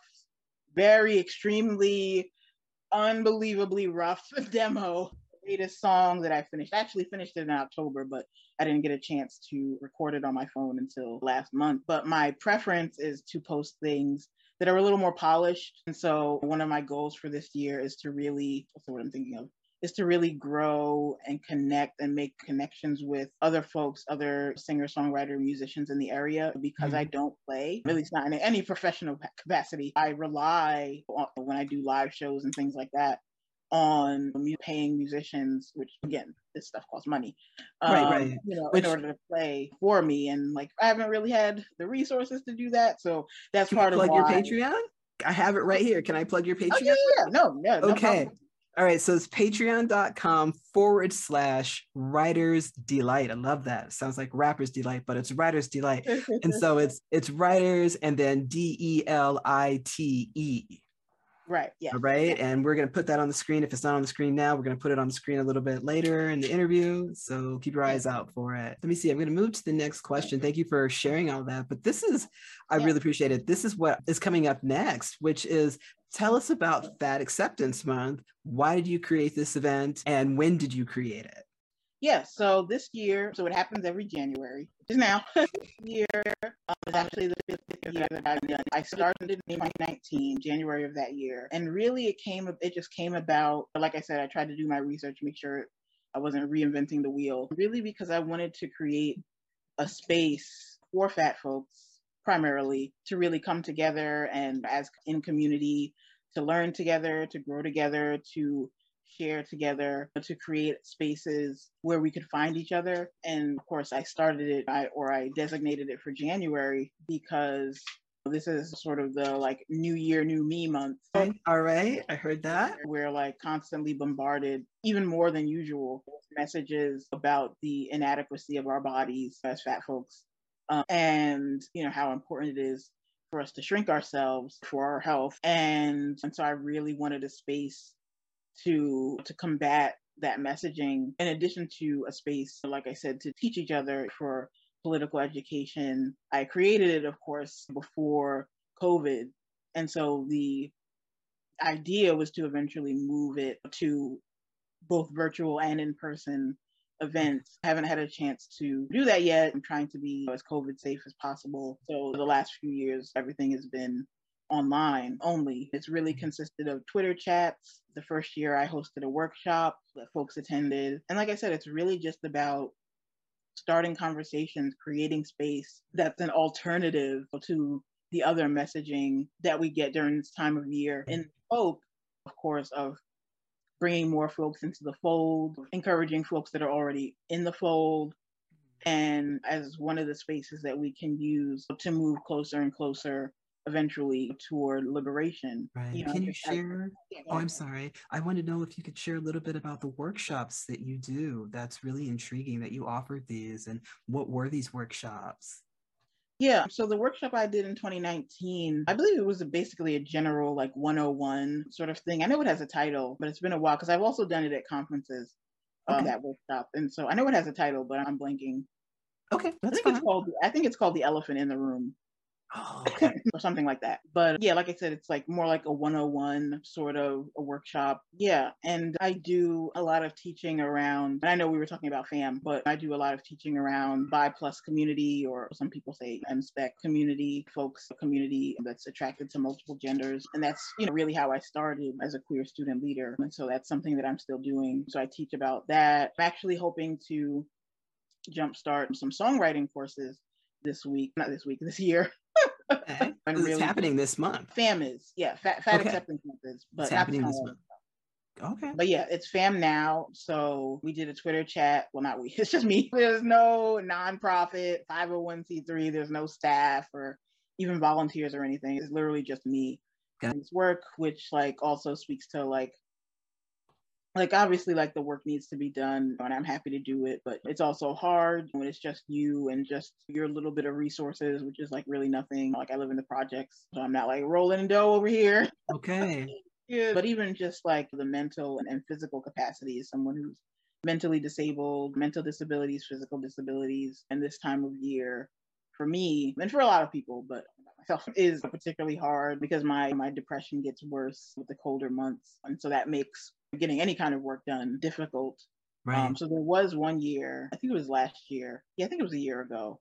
very extremely, unbelievably rough demo, the latest song that I finished. I actually finished it in October, but I didn't get a chance to record it on my phone until last month. But my preference is to post things that are a little more polished. And so one of my goals for this year is to really, what's word I'm thinking of? Is to really grow and connect and make connections with other folks, other singer, songwriter, musicians in the area because I don't play, at least not in any professional capacity. I rely on when I do live shows and things like that on paying musicians, which again, this stuff costs money. Right, um, right. You know, Which- in order to play for me, and like I haven't really had the resources to do that, so that's Can part of plug why. your Patreon? I have it right here. Can I plug your Patreon? Oh, yeah, yeah, no, yeah, no okay. problem. All right. So it's patreon.com forward slash writer's delight. I love that. Sounds like rapper's delight, but it's writer's delight. And so it's it's writers and then D E L I T E. right, yeah, All right. And we're going to put that on the screen. If it's not on the screen now, we're going to put it on the screen a little bit later in the interview. So keep your eyes out for it. Let me see. I'm going to move to the next question. Thank you for sharing all that. But this is, I Yeah. really appreciate it. This is what is coming up next, which is tell us about Fat Acceptance Month. Why did you create this event and when did you create it? Yeah, so this year, so it happens every January, is now. this year um, is actually the fifth year that I've done. I started in 2019, January of that year, and really it came, it just came about. Like I said, I tried to do my research, make sure I wasn't reinventing the wheel. Really, because I wanted to create a space for fat folks, primarily, to really come together and as in community to learn together, to grow together, to share together to create spaces where we could find each other. And of course, I started it I, or I designated it for January because this is sort of the like new year, new me month. All right. I heard that. We're like constantly bombarded, even more than usual, with messages about the inadequacy of our bodies as fat folks, uh, and you know how important it is for us to shrink ourselves for our health. And and so I really wanted a space to to combat that messaging in addition to a space like i said to teach each other for political education. I created it of course before covid. And so the idea was to eventually move it to both virtual and in person events. I haven't had a chance to do that yet. I'm trying to be as covid safe as possible. So the last few years everything has been online only. It's really mm-hmm. consisted of Twitter chats. The first year I hosted a workshop that folks attended. And like I said, it's really just about starting conversations, creating space that's an alternative to the other messaging that we get during this time of year mm-hmm. in hope, of course, of bringing more folks into the fold, encouraging folks that are already in the fold, mm-hmm. and as one of the spaces that we can use to move closer and closer eventually toward liberation. Right. You know, Can you share? Oh, I'm sorry. I want to know if you could share a little bit about the workshops that you do. That's really intriguing that you offered these and what were these workshops? Yeah, so the workshop I did in 2019, I believe it was a, basically a general like 101 sort of thing. I know it has a title, but it's been a while because I've also done it at conferences, um, Okay. that workshop. And so I know it has a title, but I'm blanking. Okay, I think fine. it's called I think it's called The Elephant in the Room. Oh, okay. or something like that. But yeah, like I said, it's like more like a 101 sort of a workshop. Yeah. And I do a lot of teaching around, and I know we were talking about FAM, but I do a lot of teaching around bi plus community, or some people say MSPEC community, folks community that's attracted to multiple genders. And that's, you know, really how I started as a queer student leader. And so that's something that I'm still doing. So I teach about that. I'm actually hoping to jumpstart some songwriting courses this week, not this week, this year. Okay. It's really- happening this month. FAM is, yeah, fat, fat Okay. acceptance month is, but It's happening this month. Okay. But yeah, it's FAM now. So we did a Twitter chat. Well, not we. It's just me. There's no nonprofit, 501c3. There's no staff or even volunteers or anything. It's literally just me. Got And It's work, which like also speaks to like like obviously like the work needs to be done and i'm happy to do it but it's also hard when it's just you and just your little bit of resources which is like really nothing. Like i live in the projects so i'm not like rolling in dough over here. Okay. Yeah but even just like the mental and, and physical capacity is someone who's mentally disabled mental disabilities physical disabilities and this time of year for me and for a lot of people but myself is particularly hard because my my depression gets worse with the colder months and so that makes getting any kind of work done difficult. Um, right. Um, so there was one year, I think it was last year. Yeah, I think it was a year ago,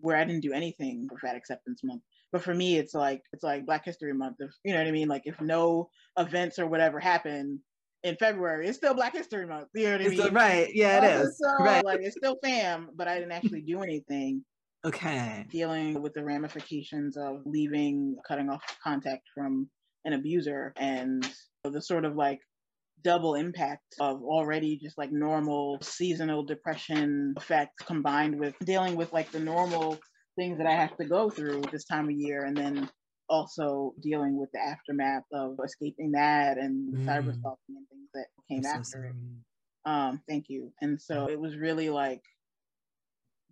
where I didn't do anything for Fat Acceptance Month. But for me, it's like it's like Black History Month. If you know what I mean, like if no events or whatever happen in February, it's still Black History Month. You know what I mean? right. Yeah, it is. So, right. Like it's still fam, but I didn't actually do anything. Okay. Dealing with the ramifications of leaving, cutting off contact from an abuser, and the sort of like double impact of already just like normal seasonal depression effects combined with dealing with like the normal things that I have to go through this time of year and then also dealing with the aftermath of escaping that and mm. cyber stalking and things that came I'm after so it. Um, thank you. And so it was really like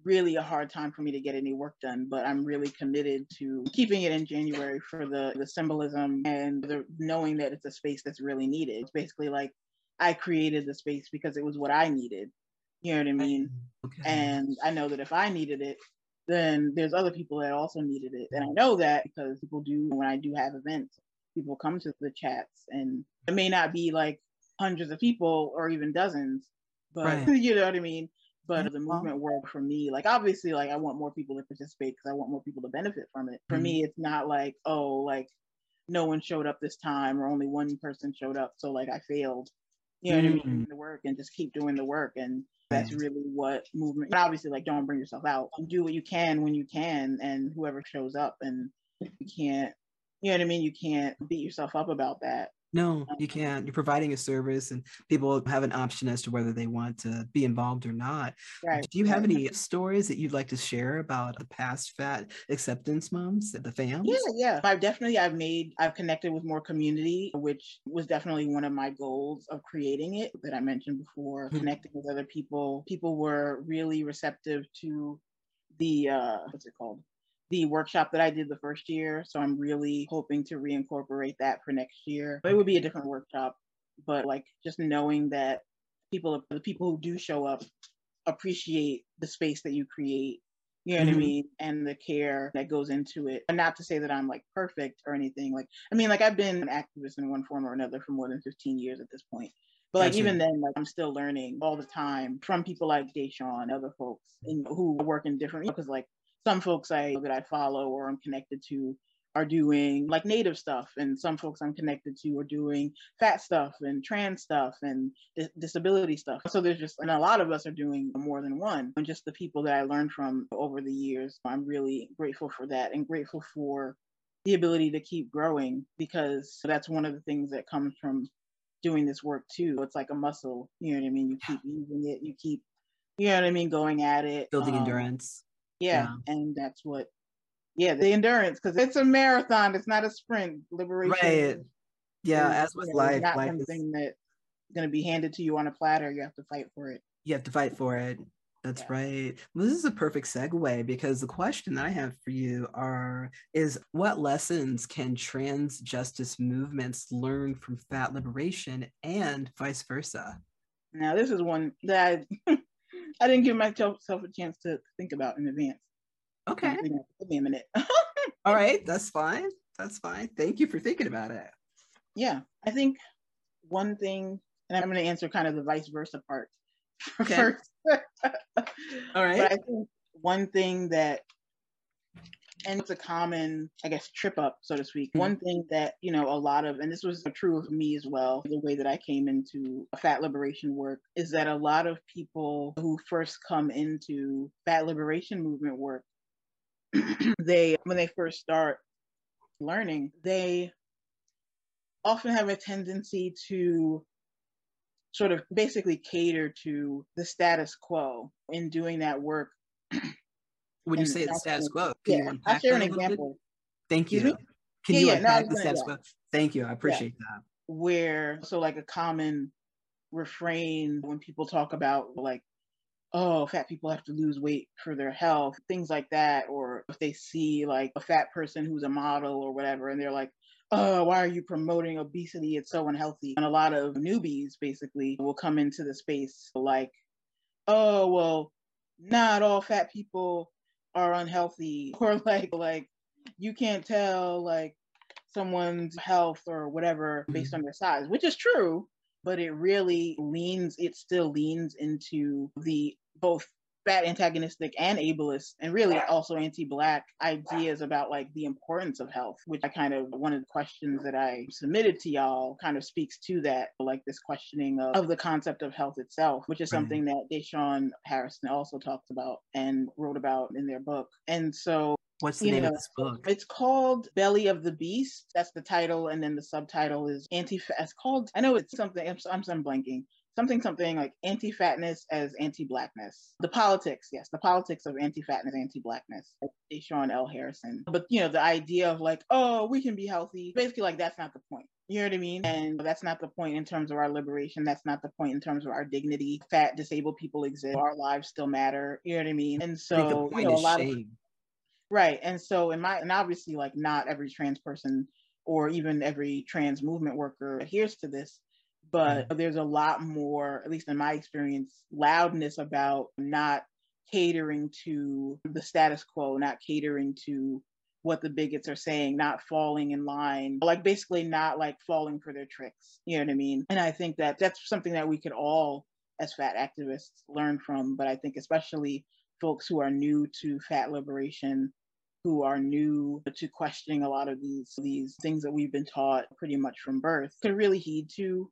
really a hard time for me to get any work done, but I'm really committed to keeping it in January for the, the symbolism and the knowing that it's a space that's really needed. It's basically like I created the space because it was what I needed. You know what I mean? Okay. And I know that if I needed it, then there's other people that also needed it. And I know that because people do, when I do have events, people come to the chats and it may not be like hundreds of people or even dozens, but right. you know what I mean? But the movement work for me like obviously like i want more people to participate because i want more people to benefit from it. For mm-hmm. me it's not like oh like no one showed up this time or only one person showed up so like i failed. You know mm-hmm. what i mean? Mm. the work and just keep doing the work and that's really what movement but obviously like don't bring yourself out. Do what you can when you can and whoever shows up and you can't you know what i mean? You can't beat yourself up about that no, you can't. You're providing a service, and people have an option as to whether they want to be involved or not. Right. Do you have any stories that you'd like to share about the past fat acceptance moms, at the fam? Yeah, yeah. I've definitely I've made I've connected with more community, which was definitely one of my goals of creating it that I mentioned before. Mm-hmm. Connecting with other people, people were really receptive to the uh, what's it called the workshop that I did the first year. So I'm really hoping to reincorporate that for next year. It would be a different workshop, but like just knowing that people, the people who do show up, appreciate the space that you create. You know mm-hmm. what I mm-hmm. mean? And the care that goes into it. And not to say that I'm like perfect or anything. Like, I mean, like I've been an activist in one form or another for more than 15 years at this point. But like even then, like I'm still learning all the time from people like Da'Shaun, other folks in, who work in different because like some folks I that I follow or I'm connected to are doing like native stuff and some folks i'm connected to are doing fat stuff and trans stuff and di- disability stuff. So there's just and a lot of us are doing more than one. And just the people that i learned from over the years i'm really grateful for that and grateful for the ability to keep growing because that's one of the things that comes from doing this work too. It's like a muscle you know what i mean? You keep using it you keep you know what i mean going at it building um, endurance yeah, yeah. and that's what yeah the endurance because it's a marathon it's not a sprint liberation right yeah is, as with you know, life not life something is... that's going to be handed to you on a platter you have to fight for it you have to fight for it that's yeah. right. Well, this is a perfect segue because the question I have for you are is what lessons can trans justice movements learn from fat liberation and vice versa? Now, this is one that I, didn't give myself a chance to think about in advance. Okay. Give me a minute. All right, that's fine. That's fine. Thank you for thinking about it. Yeah, I think one thing, and I'm going to answer kind of the vice versa part okay. first. All right. But I think one thing that, and it's a common, I guess, trip up, so to speak. Mm-hmm. One thing that, you know, a lot of, and this was true of me as well, the way that I came into fat liberation work is that a lot of people who first come into fat liberation movement work they when they first start learning, they often have a tendency to sort of basically cater to the status quo in doing that work. When you say the status quo, can yeah, I'll share an example. Thank you. Mm-hmm. Can yeah, you yeah, unpack the status quo? Thank you. I appreciate that. Where so like a common refrain when people talk about like oh, fat people have to lose weight for their health, things like that. Or if they see like a fat person who's a model or whatever, and they're like, oh, why are you promoting obesity? It's so unhealthy. And a lot of newbies basically will come into the space like, oh, well, not all fat people are unhealthy. Or like, like, you can't tell like someone's health or whatever based mm-hmm. on their size, which is true but it really leans, it still leans into the both fat antagonistic and ableist and really also anti-black ideas about like the importance of health which i kind of one of the questions that i submitted to y'all kind of speaks to that like this questioning of, of the concept of health itself which is something that Da'Shaun Harrison also talked about and wrote about in their book and so What's the name know, of this book? It's called Belly of the Beast. That's the title, and then the subtitle is anti. It's called. I know it's something. I'm, I'm, I'm blanking something something like anti-fatness as anti-blackness the politics yes the politics of anti-fatness anti-blackness Sean L. Harrison but you know the idea of like oh we can be healthy basically like that's not the point you know what I mean? And that's not the point in terms of our liberation. That's not the point in terms of our dignity. Fat, disabled people exist. Our lives still matter. You know what I mean? And so, you know, a lot shame. of right. And so, in my and obviously, like not every trans person or even every trans movement worker adheres to this but mm-hmm. there's a lot more, at least in my experience, loudness about not catering to the status quo, not catering to what the bigots are saying, not falling in line, like basically not like falling for their tricks. You know what I mean? And I think that that's something that we could all, as fat activists, learn from. But I think especially folks who are new to fat liberation, who are new to questioning a lot of these these things that we've been taught pretty much from birth, could really heed to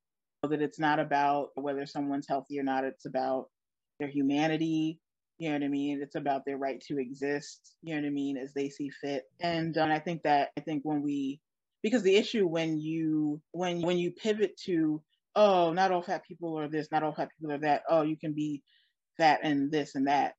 that it's not about whether someone's healthy or not. It's about their humanity. You know what I mean? It's about their right to exist. You know what I mean? As they see fit. And, um, I think that I think when we, because the issue when you when when you pivot to oh not all fat people are this, not all fat people are that. Oh, you can be fat and this and that.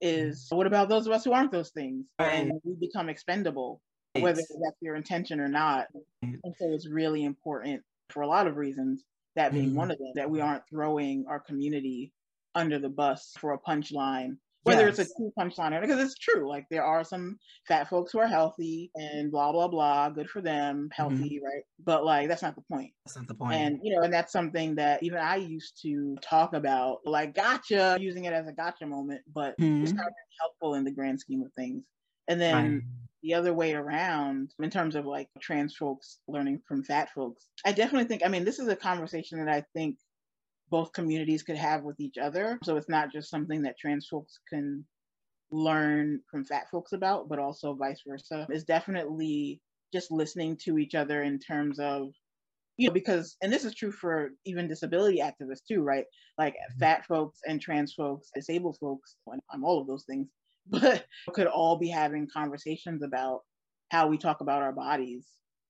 Is what about those of us who aren't those things? And we become expendable, whether that's your intention or not. And so it's really important for a lot of reasons that being mm-hmm. one of them, that we aren't throwing our community under the bus for a punchline, whether yes. it's a true punchline or because it's true. Like there are some fat folks who are healthy and blah blah blah, good for them, mm-hmm. healthy, mm-hmm. right? But like that's not the point. That's not the point. And you know, and that's something that even I used to talk about, like gotcha, using it as a gotcha moment, but mm-hmm. it's not really helpful in the grand scheme of things. And then right the other way around in terms of like trans folks learning from fat folks. I definitely think, I mean, this is a conversation that I think both communities could have with each other. So it's not just something that trans folks can learn from fat folks about, but also vice versa. Is definitely just listening to each other in terms of you know because and this is true for even disability activists too right like mm-hmm. fat folks and trans folks disabled folks i'm all of those things but could all be having conversations about how we talk about our bodies.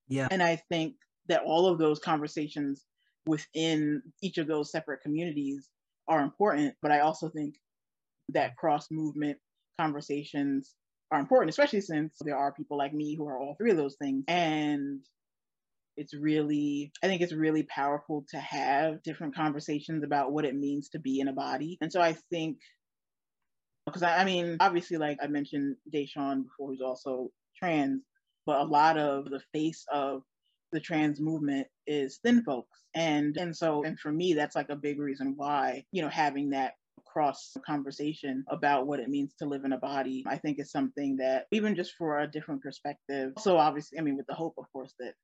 Yeah. And I think that all of those conversations within each of those separate communities are important, but I also think that cross movement conversations are important, especially since there are people like me who are all three of those things. And it's really, I think it's really powerful to have different conversations about what it means to be in a body. And so I think because I, I, mean, obviously, like I mentioned, Da'Shaun before, who's also trans, but a lot of the face of the trans movement is thin folks, and and so and for me, that's like a big reason why you know having that cross conversation about what it means to live in a body, I think is something that even just for a different perspective. So obviously, I mean, with the hope, of course, that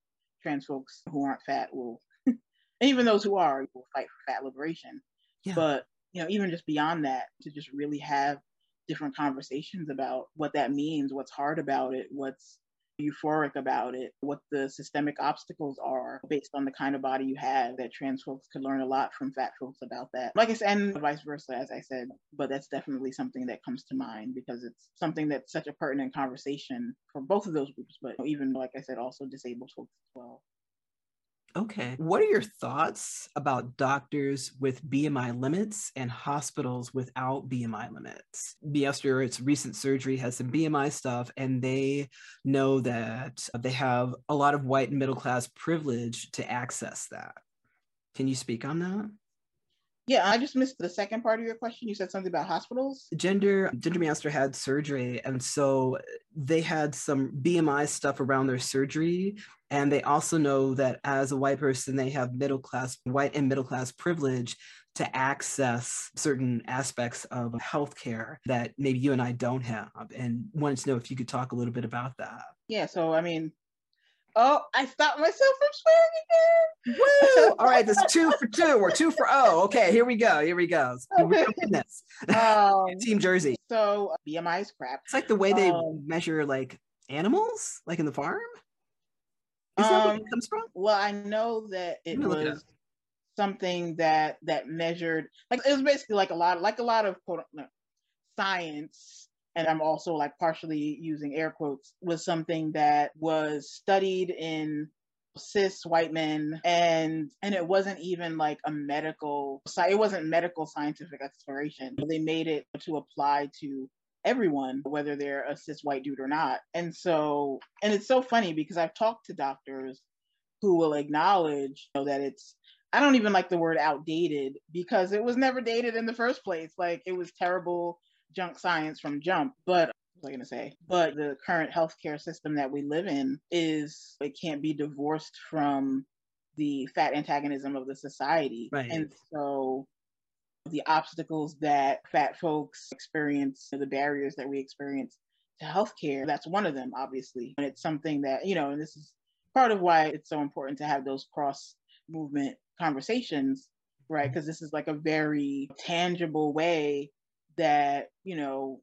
trans folks who aren't fat will, and even those who are, will fight for fat liberation. Yeah. But you know, even just beyond that, to just really have different conversations about what that means, what's hard about it, what's euphoric about it, what the systemic obstacles are based on the kind of body you have, that trans folks could learn a lot from fat folks about that. Like I said, and vice versa, as I said, but that's definitely something that comes to mind because it's something that's such a pertinent conversation for both of those groups, but even like I said, also disabled folks as well. Okay. What are your thoughts about doctors with BMI limits and hospitals without BMI limits? Its recent surgery has some BMI stuff, and they know that they have a lot of white and middle class privilege to access that. Can you speak on that? Yeah, I just missed the second part of your question. You said something about hospitals. Gender Gender Master had surgery, and so they had some BMI stuff around their surgery. And they also know that as a white person, they have middle class, white and middle class privilege to access certain aspects of healthcare that maybe you and I don't have. And wanted to know if you could talk a little bit about that. Yeah, so I mean, Oh, I stopped myself from swearing again. Woo! All right, that's two for two. We're two for oh. Okay, here we go. Here we go. Doing this. Um, Team Jersey. So BMI is crap. It's like the way they um, measure like animals, like in the farm. Is that where it um, comes from? Well, I know that it was it something that that measured like it was basically like a lot like a lot of quote unquote science and I'm also like partially using air quotes, was something that was studied in cis white men and and it wasn't even like a medical it wasn't medical scientific exploration they made it to apply to everyone whether they're a cis white dude or not. And so and it's so funny because i've talked to doctors who will acknowledge you know, that it's i don't even like the word outdated because it was never dated in the first place. Like it was terrible junk science from jump, but what was I going to say? But the current healthcare system that we live in is, it can't be divorced from the fat antagonism of the society. Right. And so the obstacles that fat folks experience, the barriers that we experience to healthcare, that's one of them, obviously. And it's something that, you know, and this is part of why it's so important to have those cross movement conversations, right? Mm-hmm. Because this is like a very tangible way that you know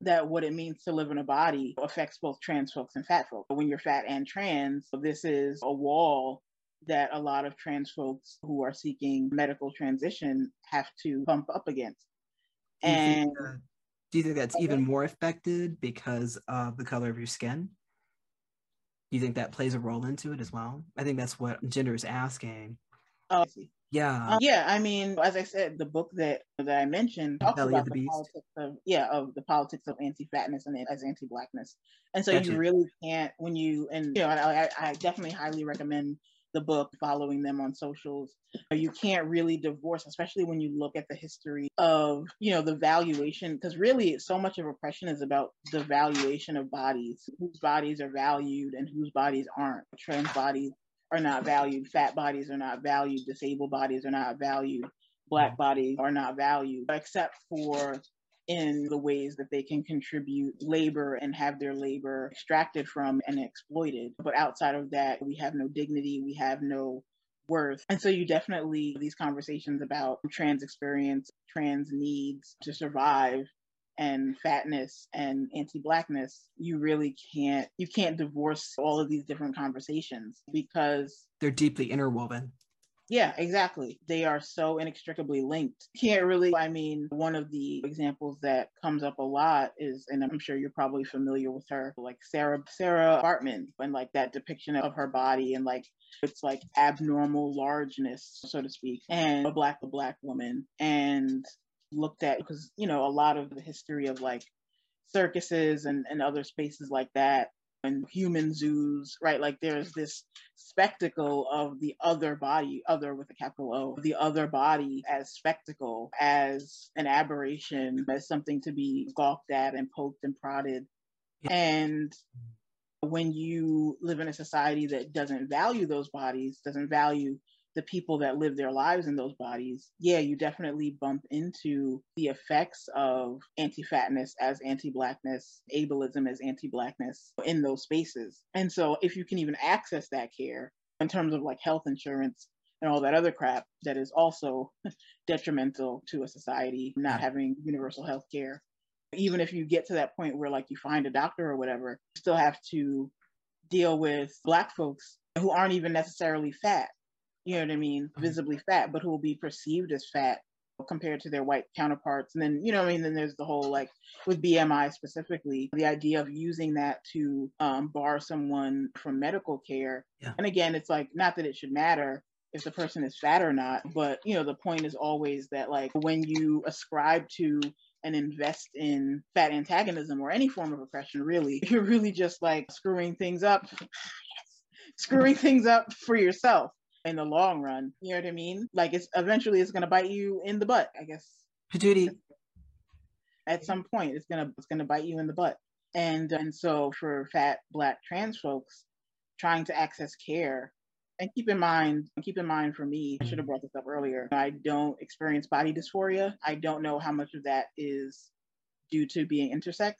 that what it means to live in a body affects both trans folks and fat folks. When you're fat and trans, this is a wall that a lot of trans folks who are seeking medical transition have to bump up against. Do and think, uh, do you think that's even more affected because of the color of your skin? Do you think that plays a role into it as well? I think that's what gender is asking. Oh, yeah. Um, yeah, I mean, as I said, the book that that I mentioned talks Belly about the, the politics of yeah of the politics of anti-fatness and as anti-blackness, and so gotcha. you really can't when you and you know I, I definitely highly recommend the book, following them on socials. You can't really divorce, especially when you look at the history of, you know, the valuation, because really so much of oppression is about the valuation of bodies, whose bodies are valued and whose bodies aren't. Trans bodies are not valued. Fat bodies are not valued. Disabled bodies are not valued. Black mm-hmm. bodies are not valued, except for in the ways that they can contribute labor and have their labor extracted from and exploited. But outside of that, we have no dignity, we have no worth. And so you definitely these conversations about trans experience, trans needs to survive and fatness and anti-blackness you really can't you can't divorce all of these different conversations because they're deeply interwoven. Yeah exactly. They are so inextricably linked. Can't really i mean one of the examples that comes up a lot is and i'm sure you're probably familiar with her like sarah sarah baartman and like that depiction of her body and like it's like abnormal largeness so to speak and a black a black woman. And looked at because you know a lot of the history of like circuses and, and other spaces like that and human zoos right? Like there's this spectacle of the other body other with a capital o the other body as spectacle as an aberration as something to be gawked at and poked and prodded. And when you live in a society that doesn't value those bodies doesn't value the people that live their lives in those bodies, yeah, you definitely bump into the effects of anti fatness as anti blackness, ableism as anti blackness in those spaces. And so, if you can even access that care in terms of like health insurance and all that other crap that is also detrimental to a society, not having universal health care. Even if you get to that point where like you find a doctor or whatever, you still have to deal with black folks who aren't even necessarily fat you know what I mean, mm-hmm. visibly fat, but who will be perceived as fat compared to their white counterparts. And then, you know, I mean, then there's the whole like with BMI specifically, the idea of using that to um, bar someone from medical care. Yeah. And again, it's like not that it should matter if the person is fat or not, but you know, the point is always that like when you ascribe to and invest in fat antagonism or any form of oppression, really, you're really just like screwing things up, screwing things up for yourself in the long run. You know what I mean? Like it's eventually it's gonna bite you in the butt, I guess. Judy. At some point it's gonna it's gonna bite you in the butt. And and so for fat black trans folks trying to access care and keep in mind, keep in mind for me, I should have brought this up earlier. I don't experience body dysphoria. I don't know how much of that is due to being intersex.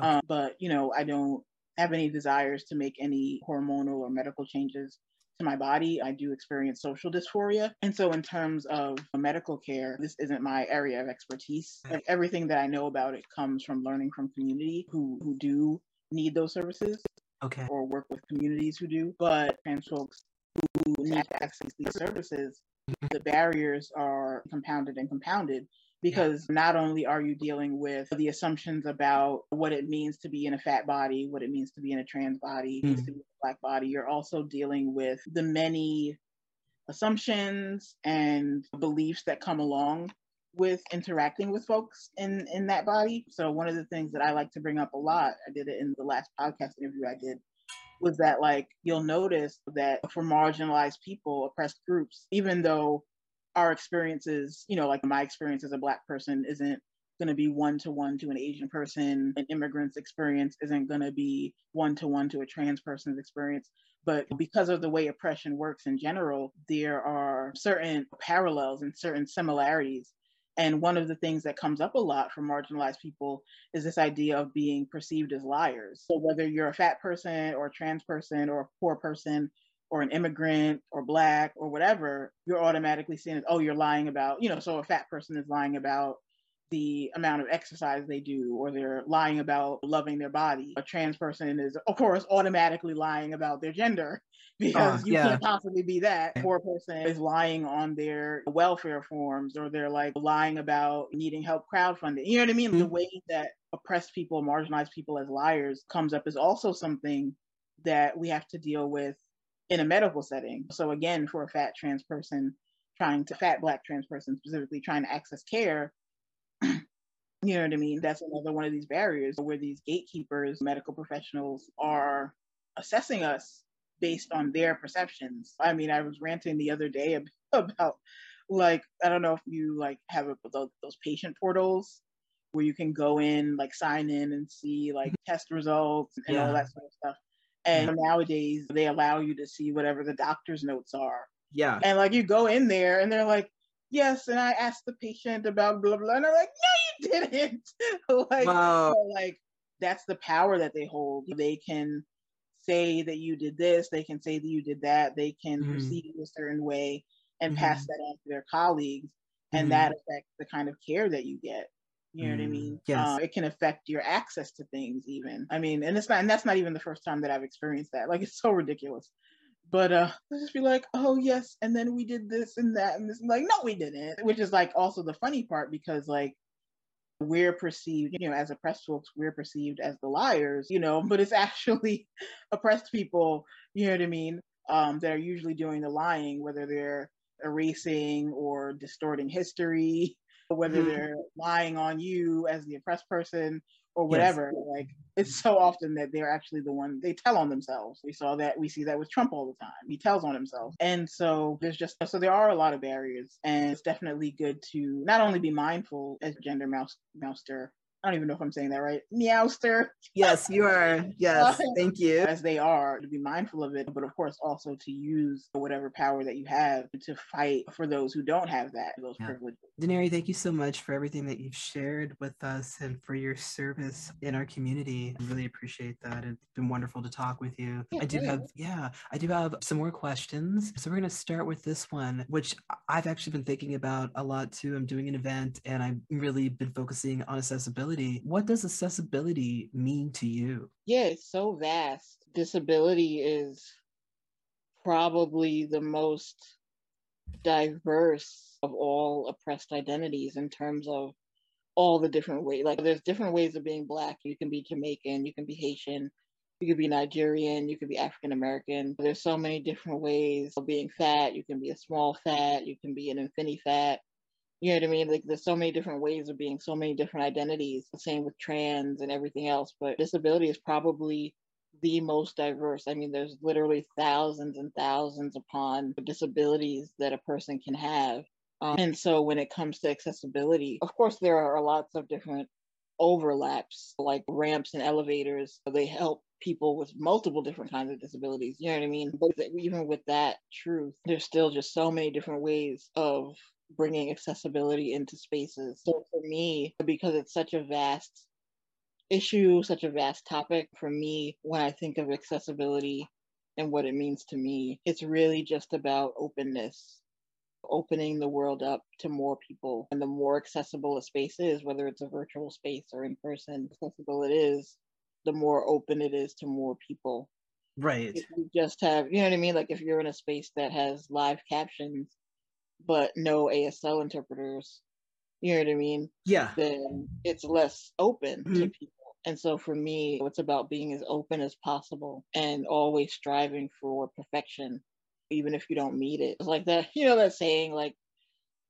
Okay. Um, but you know, I don't have any desires to make any hormonal or medical changes to my body. I do experience social dysphoria. And so, in terms of medical care, this isn't my area of expertise. Like, everything that I know about it comes from learning from community who, who do need those services. Okay. Or work with communities who do. But trans folks who need to access these services, mm-hmm. the barriers are compounded and compounded because yeah. not only are you dealing with the assumptions about what it means to be in a fat body, what it means to be in a trans body, mm. to be a black body, you're also dealing with the many assumptions and beliefs that come along with interacting with folks in in that body. So one of the things that I like to bring up a lot, I did it in the last podcast interview I did, was that like you'll notice that for marginalized people, oppressed groups, even though our experiences, you know, like my experience as a Black person isn't going to be one to one to an Asian person. An immigrant's experience isn't going to be one to one to a trans person's experience. But because of the way oppression works in general, there are certain parallels and certain similarities. And one of the things that comes up a lot for marginalized people is this idea of being perceived as liars. So whether you're a fat person or a trans person or a poor person or an immigrant or black or whatever, you're automatically seen as, oh, you're lying about, you know, so a fat person is lying about the amount of exercise they do, or they're lying about loving their body. A trans person is, of course, automatically lying about their gender because uh, you yeah. can't possibly be that. A poor person is lying on their welfare forms, or they're like lying about needing help crowdfunding. You know what I mean? Mm-hmm. The way that oppressed people, marginalized people as liars comes up is also something that we have to deal with in a medical setting. So again, for a fat trans person trying to fat black trans person specifically trying to access care, you know what I mean? That's another one of these barriers where these gatekeepers, medical professionals are assessing us based on their perceptions. I mean, I was ranting the other day about like I don't know if you like have a, those, those patient portals where you can go in, like sign in and see like mm-hmm. test results and yeah. all that sort of stuff. And nowadays they allow you to see whatever the doctor's notes are. Yeah. And like you go in there and they're like, yes, and I asked the patient about blah blah, and they're like, no, you didn't. like, wow. so, like that's the power that they hold. They can say that you did this. They can say that you did that. They can mm-hmm. proceed a certain way and mm-hmm. pass that on to their colleagues, and mm-hmm. that affects the kind of care that you get. You know mm, what I mm, mean? Yes. Uh, it can affect your access to things even. I mean, and it's not, and that's not even the first time that I've experienced that. Like, it's so ridiculous. But uh, let's just be like, oh yes, and then we did this and that and this. like, no, we didn't. Which is like also the funny part because like we're perceived, you know, as oppressed folks, we're perceived as the liars, you know, but it's actually oppressed people, you know what I mean, um, that are usually doing the lying, whether they're erasing or distorting history whether mm-hmm. they're lying on you as the oppressed person or whatever. Yes. Like it's so often that they're actually the one they tell on themselves. We saw that we see that with Trump all the time. He tells on himself. And so there's just so there are a lot of barriers and it's definitely good to not only be mindful as gender mouse mouster I don't even know if I'm saying that right. Meowster. Yes, you are. Yes, thank you. As they are, to be mindful of it, but of course also to use whatever power that you have to fight for those who don't have that, those yeah. privileges. Denarii, thank you so much for everything that you've shared with us and for your service in our community. I really appreciate that. It's been wonderful to talk with you. Yeah, I do yeah. have, yeah, I do have some more questions. So we're going to start with this one, which I've actually been thinking about a lot too. I'm doing an event and I've really been focusing on accessibility What does accessibility mean to you? Yeah, it's so vast. Disability is probably the most diverse of all oppressed identities in terms of all the different ways. Like there's different ways of being black. You can be Jamaican, you can be Haitian, you could be Nigerian, you could be African American. There's so many different ways of being fat. You can be a small fat, you can be an infinity fat. You know what I mean? Like there's so many different ways of being, so many different identities. The same with trans and everything else. But disability is probably the most diverse. I mean, there's literally thousands and thousands upon disabilities that a person can have. Um, and so when it comes to accessibility, of course, there are lots of different overlaps, like ramps and elevators. They help people with multiple different kinds of disabilities. You know what I mean? But even with that truth, there's still just so many different ways of bringing accessibility into spaces. So for me, because it's such a vast issue, such a vast topic, for me, when I think of accessibility and what it means to me, it's really just about openness opening the world up to more people. And the more accessible a space is, whether it's a virtual space or in person, accessible it is, the more open it is to more people. Right. If you just have, you know what I mean? Like if you're in a space that has live captions, but no ASL interpreters, you know what I mean? Yeah. Then it's less open mm-hmm. to people. And so for me, it's about being as open as possible and always striving for perfection even if you don't meet it. It's like that, you know, that saying like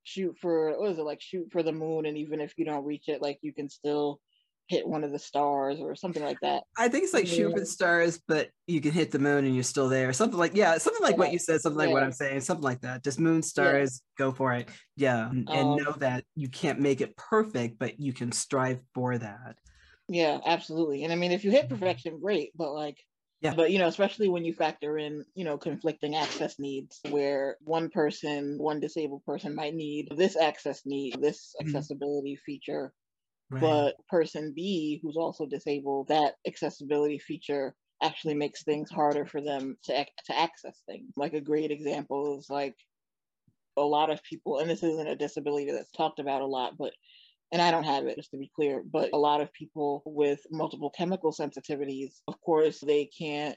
shoot for what is it like shoot for the moon and even if you don't reach it, like you can still hit one of the stars or something like that. I think it's like yeah. shoot for stars, but you can hit the moon and you're still there. Something like yeah, something like yeah. what you said, something like yeah. what I'm saying, something like that. Just moon stars, go for it. Yeah. And um, know that you can't make it perfect, but you can strive for that. Yeah, absolutely. And I mean if you hit mm-hmm. perfection, great, but like yeah. But, you know, especially when you factor in, you know, conflicting access needs where one person, one disabled person might need this access need, this mm-hmm. accessibility feature, right. but person B, who's also disabled, that accessibility feature actually makes things harder for them to, to access things. Like a great example is like a lot of people, and this isn't a disability that's talked about a lot, but and I don't have it, just to be clear, but a lot of people with multiple chemical sensitivities, of course, they can't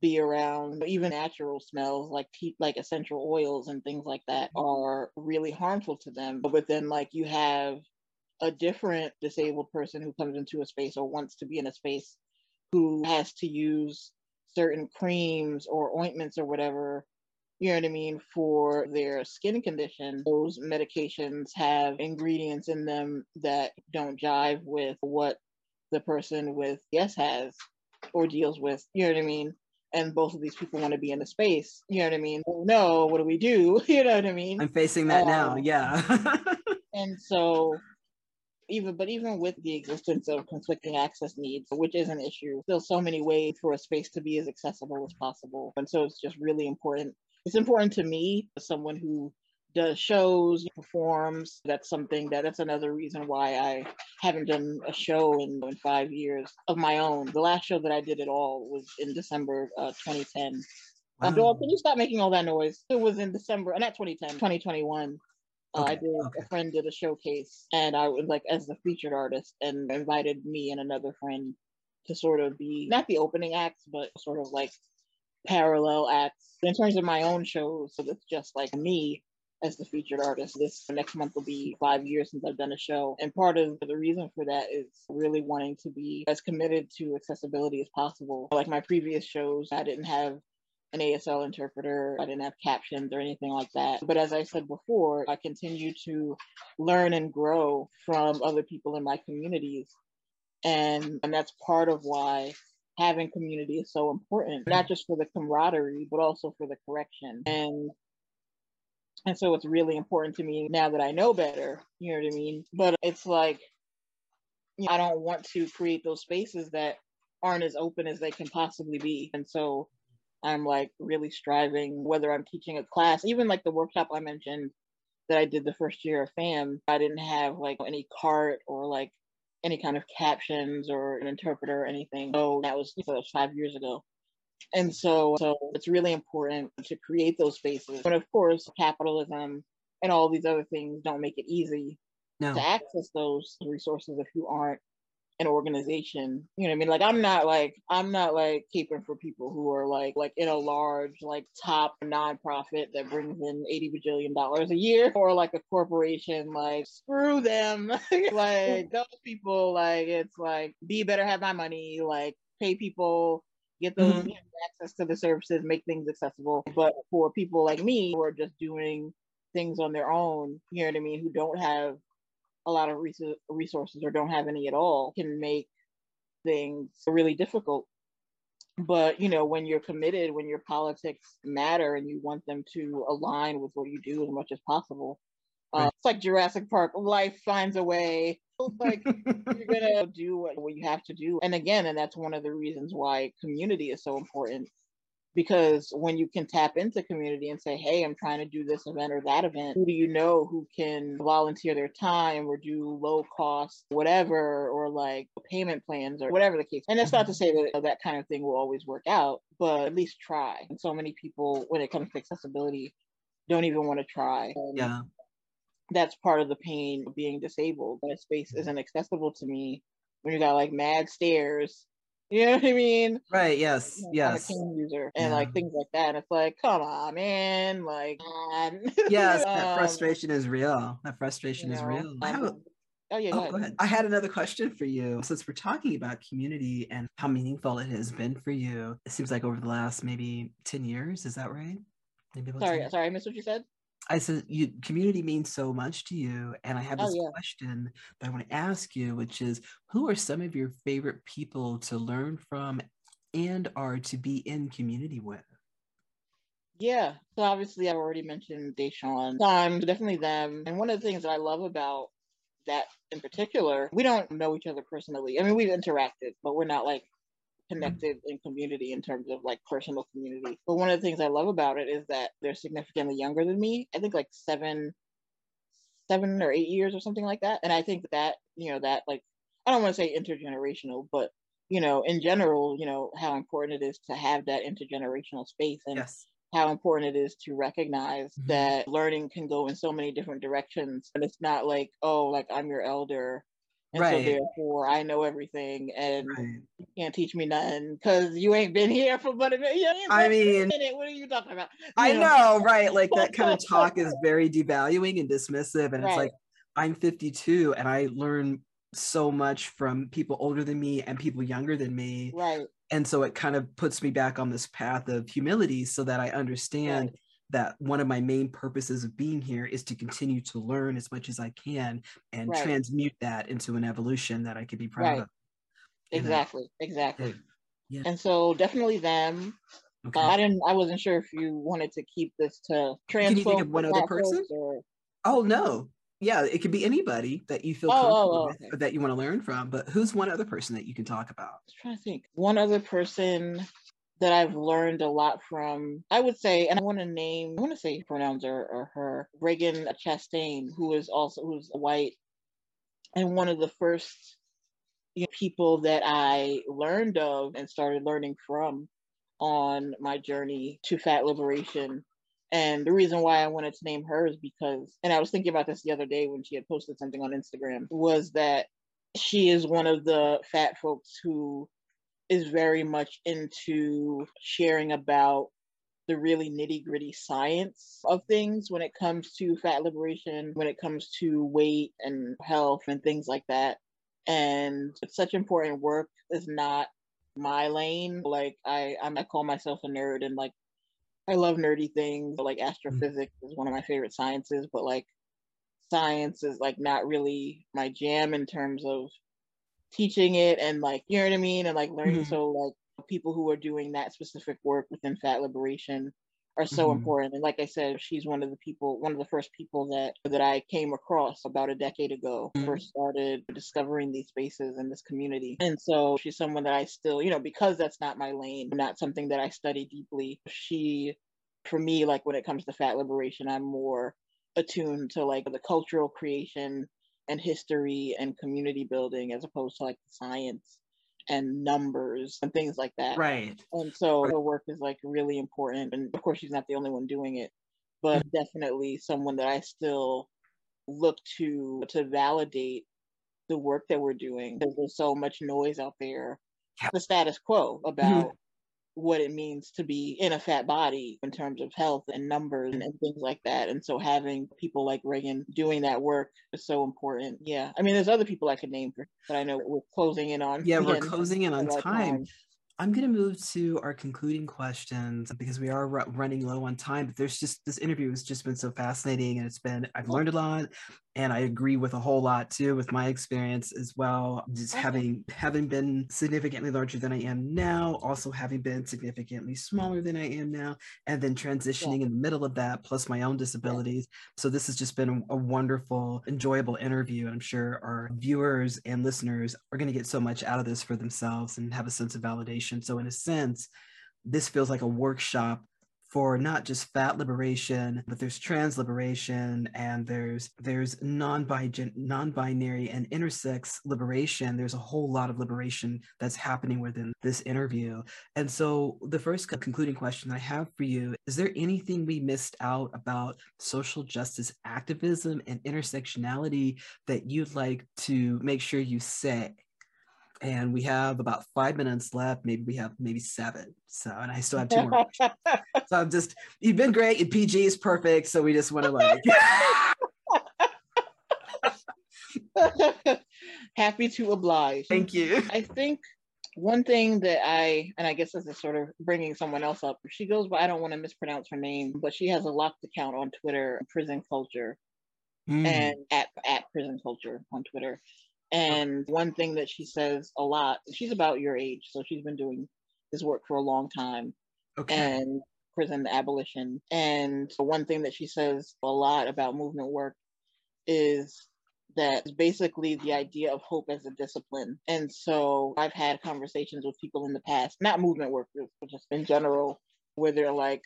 be around even natural smells like tea, like essential oils and things like that mm-hmm. are really harmful to them. But then, like, you have a different disabled person who comes into a space or wants to be in a space who has to use certain creams or ointments or whatever you know what I mean, for their skin condition, those medications have ingredients in them that don't jive with what the person with yes has or deals with. You know what I mean? And both of these people want to be in the space. You know what I mean? Well, no, what do we do? You know what I mean? I'm facing that um, now. Yeah. and so even but even with the existence of conflicting access needs which is an issue still so many ways for a space to be as accessible as possible and so it's just really important it's important to me as someone who does shows, performs. That's something that that's another reason why I haven't done a show in, in five years of my own. The last show that I did at all was in December uh, 2010. Wow. Um, can you stop making all that noise? It was in December, and uh, not 2010, 2021. Uh, okay, I did okay. a friend did a showcase, and I was like as the featured artist, and invited me and another friend to sort of be not the opening acts, but sort of like parallel acts. In terms of my own shows, so that's just like me as the featured artist. This next month will be five years since I've done a show. And part of the reason for that is really wanting to be as committed to accessibility as possible. Like my previous shows, I didn't have an ASL interpreter. I didn't have captions or anything like that. But as I said before, I continue to learn and grow from other people in my communities. And, and that's part of why having community is so important, not mm-hmm. just for the camaraderie, but also for the correction. And and so it's really important to me now that I know better, you know what I mean? But it's like you know, I don't want to create those spaces that aren't as open as they can possibly be. And so I'm like really striving, whether I'm teaching a class, even like the workshop I mentioned that I did the first year of FAM, I didn't have like any CART or like any kind of captions or an interpreter or anything. So that was, that was five years ago. And so, so it's really important to create those spaces. But of course, capitalism and all these other things don't make it easy no. to access those resources if you aren't an organization. You know what I mean? Like I'm not like I'm not like keeping for people who are like like in a large like top nonprofit that brings in 80 bajillion dollars a year or like a corporation like screw them. like those people like it's like be better have my money, like pay people get those mm-hmm. access to the services, make things accessible. But for people like me who are just doing things on their own, you know what I mean, who don't have a lot of resources or don't have any at all can make things really difficult. but you know when you're committed when your politics matter and you want them to align with what you do as much as possible uh, right. it's like jurassic park life finds a way like you're gonna do what, what you have to do and again and that's one of the reasons why community is so important because when you can tap into community and say hey i'm trying to do this event or that event who do you know who can volunteer their time or do low cost whatever or like payment plans or whatever the case. And that's not to say that that kind of thing will always work out but at least try. And so many people when it comes to accessibility don't even want to try. And yeah. that's part of the pain of being disabled. That space isn't accessible to me. When you got like mad stairs you know what I mean? Right. Yes. You know, yes. user and yeah. like things like that. And it's like, come on, man. Like, man. yes, um, that frustration is real. That frustration is know, real. Um, oh yeah. Go, oh, ahead. go ahead. I had another question for you. Since we're talking about community and how meaningful it has been for you, it seems like over the last maybe ten years. Is that right? Maybe sorry, sorry, I missed what you said. I said, you, community means so much to you. And I have oh, this oh, yeah. question that I want to ask you, which is who are some of your favorite people to learn from and are to be in community with? Yeah. So obviously I've already mentioned Da'Shaun. Um, definitely them. And one of the things that I love about that in particular, we don't know each other personally. I mean, we've interacted, but we're not like connected in community in terms of like personal community. But one of the things I love about it is that they're significantly younger than me. I think like seven, seven or eight years or something like that. And I think that, you know, that like, I don't want to say intergenerational, but you know, in general, you know, how important it is to have that intergenerational space and yes. how important it is to recognize mm-hmm. that learning can go in so many different directions. And it's not like, oh, like I'm your elder and right. so therefore I know everything and right. you can't teach me nothing because you ain't been here for but a minute. I mean, what are you talking about? You I know. know, right? Like that kind of talk is very devaluing and dismissive. And right. it's like, I'm 52 and I learn so much from people older than me and people younger than me. Right. And so it kind of puts me back on this path of humility so that I understand right that one of my main purposes of being here is to continue to learn as much as I can and right. transmute that into an evolution that I could be proud right. of. Exactly, know? exactly. Yeah. And so definitely them. Okay. Uh, I didn't. I wasn't sure if you wanted to keep this to trans. Can you think of one other person? Or... Oh no, yeah, it could be anybody that you feel oh, oh comfortable oh, okay. with, that you want to learn from. But who's one other person that you can talk about? I trying to think. One other person that I've learned a lot from, I would say, and I want to name, I want to say pronouns are, are her, Ragen Chastain, who is also, who's white, and one of the first you know, people that I learned of and started learning from on my journey to fat liberation. And the reason why I wanted to name her is because, and I was thinking about this the other day when she had posted something on Instagram, was that she is one of the fat folks who is very much into sharing about the really nitty gritty science of things when it comes to fat liberation, when it comes to weight and health and things like that. And such important work is not my lane. Like I, I'm, I call myself a nerd and like I love nerdy things. Like mm. astrophysics mm-hmm. is one of my favorite sciences, but like science is like not really my jam in terms of teaching it and like you know what I mean and like learning mm-hmm. so like people who are doing that specific work within fat liberation are so mm-hmm. important and like I said she's one of the people one of the first people that that I came across about a decade ago mm-hmm. first started discovering these spaces in this community and so she's someone that I still you know because that's not my lane not something that I study deeply she for me like when it comes to fat liberation I'm more attuned to like the cultural creation and history and community building as opposed to like science and numbers and things like that. Right. And so her work is like really important. And of course, she's not the only one doing it, but mm-hmm. definitely someone that I still look to to validate the work that we're doing because there's so much noise out there. The status quo mm-hmm. What it means to be in a fat body in terms of health and numbers and, and, things like that. And so having people like Ragen doing that work is so important. Yeah. I mean, there's other people I could name, for, but I know we're closing in on. Yeah, we're closing in on time. time. I'm going to move to our concluding questions because we are r- running low on time. But there's just this interview has just been so fascinating, and it's been I've learned a lot. And I agree with a whole lot too with my experience as well. Just having having been significantly larger than I am now, also having been significantly smaller than I am now, and then transitioning yeah. in the middle of that, plus my own disabilities. Yeah. So this has just been a, a wonderful, enjoyable interview. I'm sure our viewers and listeners are going to get so much out of this for themselves and have a sense of validation. So in a sense, this feels like a workshop for not just fat liberation, but there's trans liberation and there's there's non-binary and intersex liberation. There's a whole lot of liberation that's happening within this interview. And so the first concluding question I have for you, is there anything we missed out about social justice activism and intersectionality that you'd like to make sure you say? And we have about five minutes left. Maybe we have maybe seven. So, and I still have two more. so I'm just, you've been great. Your PG is perfect. So we just want to like. Happy to oblige. Thank you. I think one thing that I, and I guess this is sort of bringing someone else up. She goes by, I don't want to mispronounce her name, but she has a locked account on Twitter, Prison Culture, mm. and at at Prison Culture on Twitter. And one thing that she says a lot, she's about your age, so she's been doing this work for a long time. Okay. And prison abolition. And one thing that she says a lot about movement work is that basically the idea of hope as a discipline. And so I've had conversations with people in the past, not movement workers, but just in general, where they're like,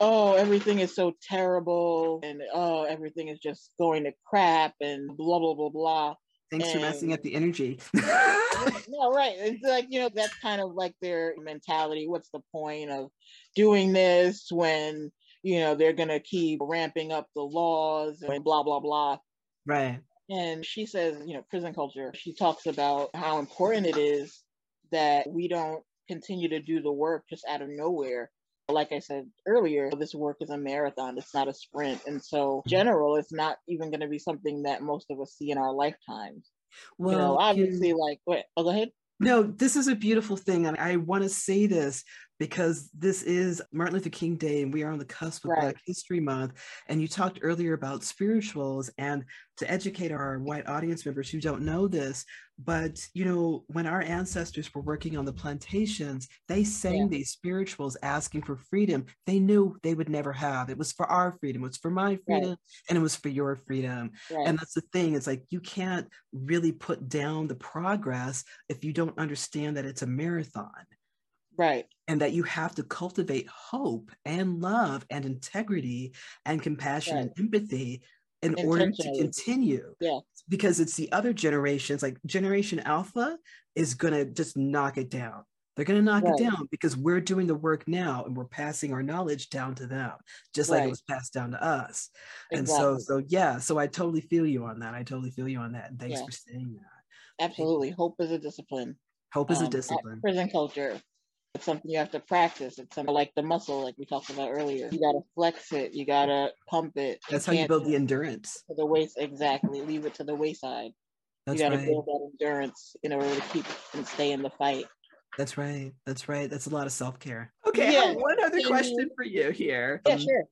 oh, everything is so terrible and oh, everything is just going to crap and blah, blah, blah, blah. Thanks and, for messing up the energy. no, right. It's like, you know, that's kind of like their mentality. What's the point of doing this when, you know, they're going to keep ramping up the laws and blah, blah, blah. Right. And she says, you know, prison culture, she talks about how important it is that we don't continue to do the work just out of nowhere like I said earlier, this work is a marathon, it's not a sprint. And so, general, it's not even going to be something that most of us see in our lifetimes. Well, you know, obviously, can... like, wait, oh, go ahead. No, this is a beautiful thing. And I want to say this because this is Martin Luther King Day and we are on the cusp of right. Black History Month. And you talked earlier about spirituals and to educate our white audience members who don't know this, but you know, when our ancestors were working on the plantations, they sang yeah. these spirituals asking for freedom they knew they would never have. It was for our freedom, it was for my freedom, right. and it was for your freedom. Right. And that's the thing, it's like you can't really put down the progress if you don't understand that it's a marathon. Right. And that you have to cultivate hope and love and integrity and compassion right. and empathy in order to continue. Yeah. Because it's the other generations, like Generation Alpha is going to just knock it down. They're going to knock right. it down because we're doing the work now and we're passing our knowledge down to them, just right. like it was passed down to us. Exactly. And so, so yeah, so I totally feel you on that. I totally feel you on that. And thanks yeah. for saying that. Absolutely. Hope is a discipline. Hope is um, a discipline. Prison culture. It's something you have to practice. It's something like the muscle, like we talked about earlier. You gotta flex it. You gotta pump it. That's you how you build the endurance. To the waist, exactly. Leave it to the wayside. That's you gotta right. build that endurance in order to keep and stay in the fight. That's right. That's right. That's a lot of self care. Okay, yeah. one other question for you here. Yeah, um, sure.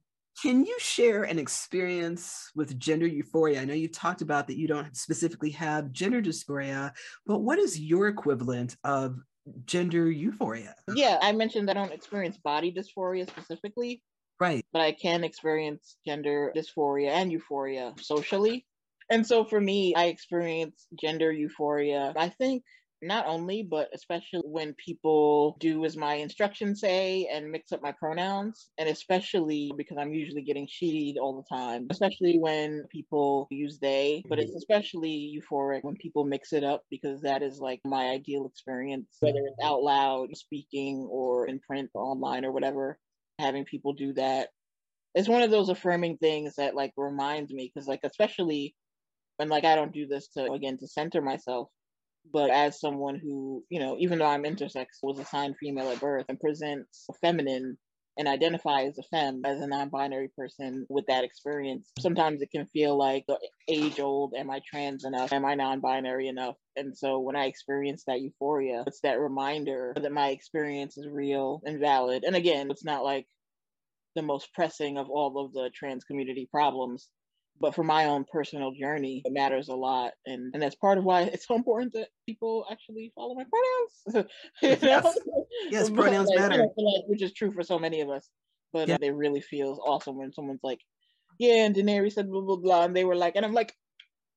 Can you share an experience with gender euphoria? I know you've talked about that you don't specifically have gender dysphoria, but what is your equivalent of gender euphoria. Yeah, I mentioned I don't experience body dysphoria specifically. Right. But I can experience gender dysphoria and euphoria socially. And so for me, I experience gender euphoria. I think not only, but especially when people do as my instructions say and mix up my pronouns, and especially because I'm usually getting cheated all the time, especially when people use they, but it's mm-hmm. especially euphoric when people mix it up because that is like my ideal experience, whether it's out loud speaking or in print or online or whatever, having people do that. It's one of those affirming things that like reminds me because like especially when like I don't do this to again to center myself but as someone who, you know, even though I'm intersex, was assigned female at birth and presents feminine and identify as a femme, as a non-binary person with that experience, sometimes it can feel like uh, age old, am I trans enough? Am I non-binary enough? And so when I experience that euphoria, it's that reminder that my experience is real and valid. And again, it's not like the most pressing of all of the trans community problems, but for my own personal journey, it matters a lot. And and that's part of why it's so important that people actually follow my pronouns. know? Yes, yes pronouns like, matter. like, which is true for so many of us. But yeah. it really feels awesome when someone's like, yeah, and Denarii said blah blah blah, and they were like, and I'm like,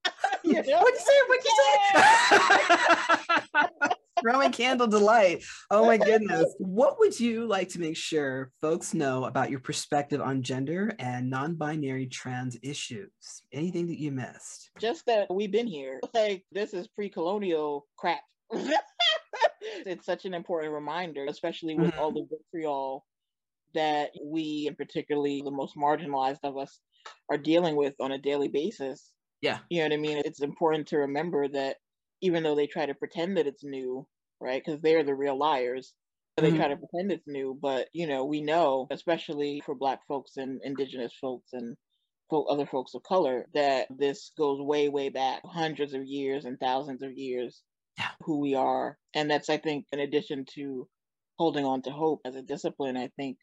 you know? What'd you say? What'd you say? Roman candle delight. Oh my goodness. What would you like to make sure folks know about your perspective on gender and non binary trans issues? Anything that you missed? Just that we've been here. Like, this is pre colonial crap. it's such an important reminder, especially with mm-hmm. all the vitriol that we, and particularly the most marginalized of us, are dealing with on a daily basis. Yeah. You know what I mean? It's important to remember that even though they try to pretend that it's new, right? Because they're the real liars. Mm-hmm. They try to pretend it's new, but you know, we know, especially for Black folks and Indigenous folks and folk, other folks of color, that this goes way, way back, hundreds of years and thousands of years. Yeah. Who we are, and that's I think, in addition to holding on to hope as a discipline, I think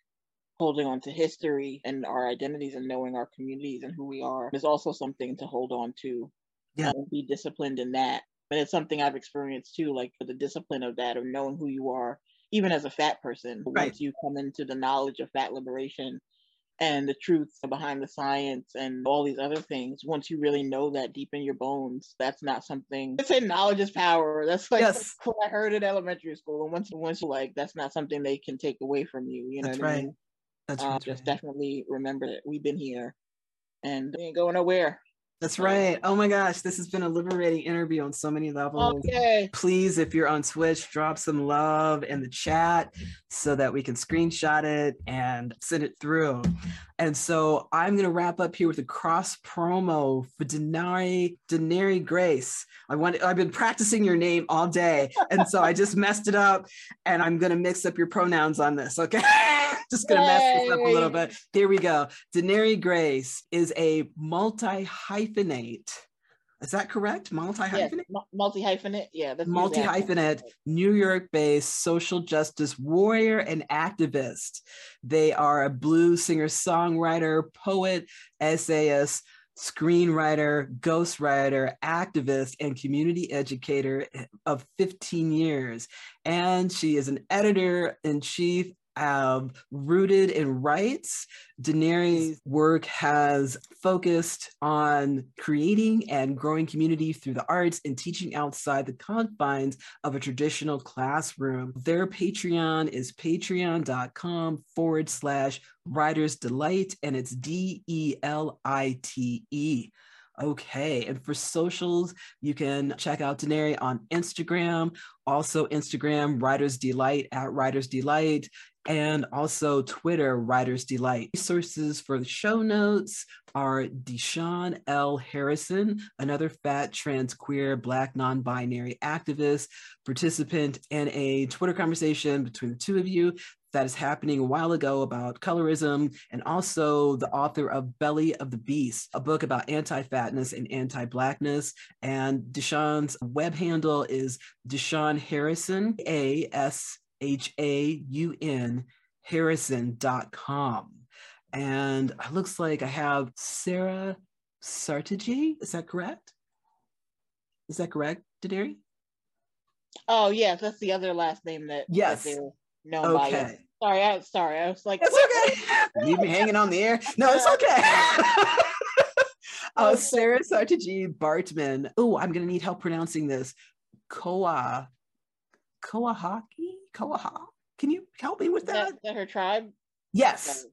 holding on to history and our identities and knowing our communities and who we are is also something to hold on to yeah. and be disciplined in that and it's something I've experienced too, like for the discipline of that, of knowing who you are, even as a fat person. Right. Once you come into the knowledge of fat liberation and the truths behind the science and all these other things, once you really know that deep in your bones, that's not something. I say knowledge is power. That's like yes. what I heard in elementary school. And once, once you like, that's not something they can take away from you. You know that's what right. I mean? That's uh, right. Just definitely remember that we've been here and we ain't going nowhere. That's right. Oh my gosh, this has been a liberating interview on so many oh, levels. Okay. Please, if you're on Twitch, drop some love in the chat so that we can screenshot it and send it through. And so I'm going to wrap up here with a cross promo for Denarii Denarii Grace. I want I've been practicing your name all day, and so I just messed it up, and I'm going to mix up your pronouns on this. Okay, just going to mess this up a little bit. Here we go. Denarii Grace is a multi hyphenate is that correct? Multi hyphenate? Yeah, multi hyphenate. Yeah. Multi hyphenate, New York based social justice warrior and activist. They are a blues singer, songwriter, poet, essayist, screenwriter, ghostwriter, activist, and community educator eh, of 15 years. And she is an editor in chief um, rooted in rights. Denarii's work has focused on creating and growing community through the arts and teaching outside the confines of a traditional classroom. Their Patreon is patreon.com forward slash writer's delight, and it's D E L I T E. Okay. And for socials, you can check out Denarii on Instagram, also Instagram, Writer's Delight at Writer's Delight and also Twitter, Writer's Delight. Resources for the show notes are Da'Shaun L. Harrison, another fat, trans, queer, black, non binary activist, participant in a Twitter conversation between the two of you that is happening a while ago about colorism, and also the author of Belly of the Beast, a book about anti fatness and anti blackness. And Da'Shaun's web handle is Da'Shaun Harrison, A S H A U N Harrison.com. And it looks like I have Sarah Sartaji. Is that correct? Is that correct, Denarii? Oh, yes, that's the other last name that, yes. That known okay. by. Sorry, I sorry. I was like, it's okay. Leave me hanging on the air. No, it's okay. Uh, oh, Sarah Sartaji Baartman. Oh, I'm gonna need help pronouncing this. Koa Koahaki? Koaha? Can you help me with that? Is that her tribe? Yes.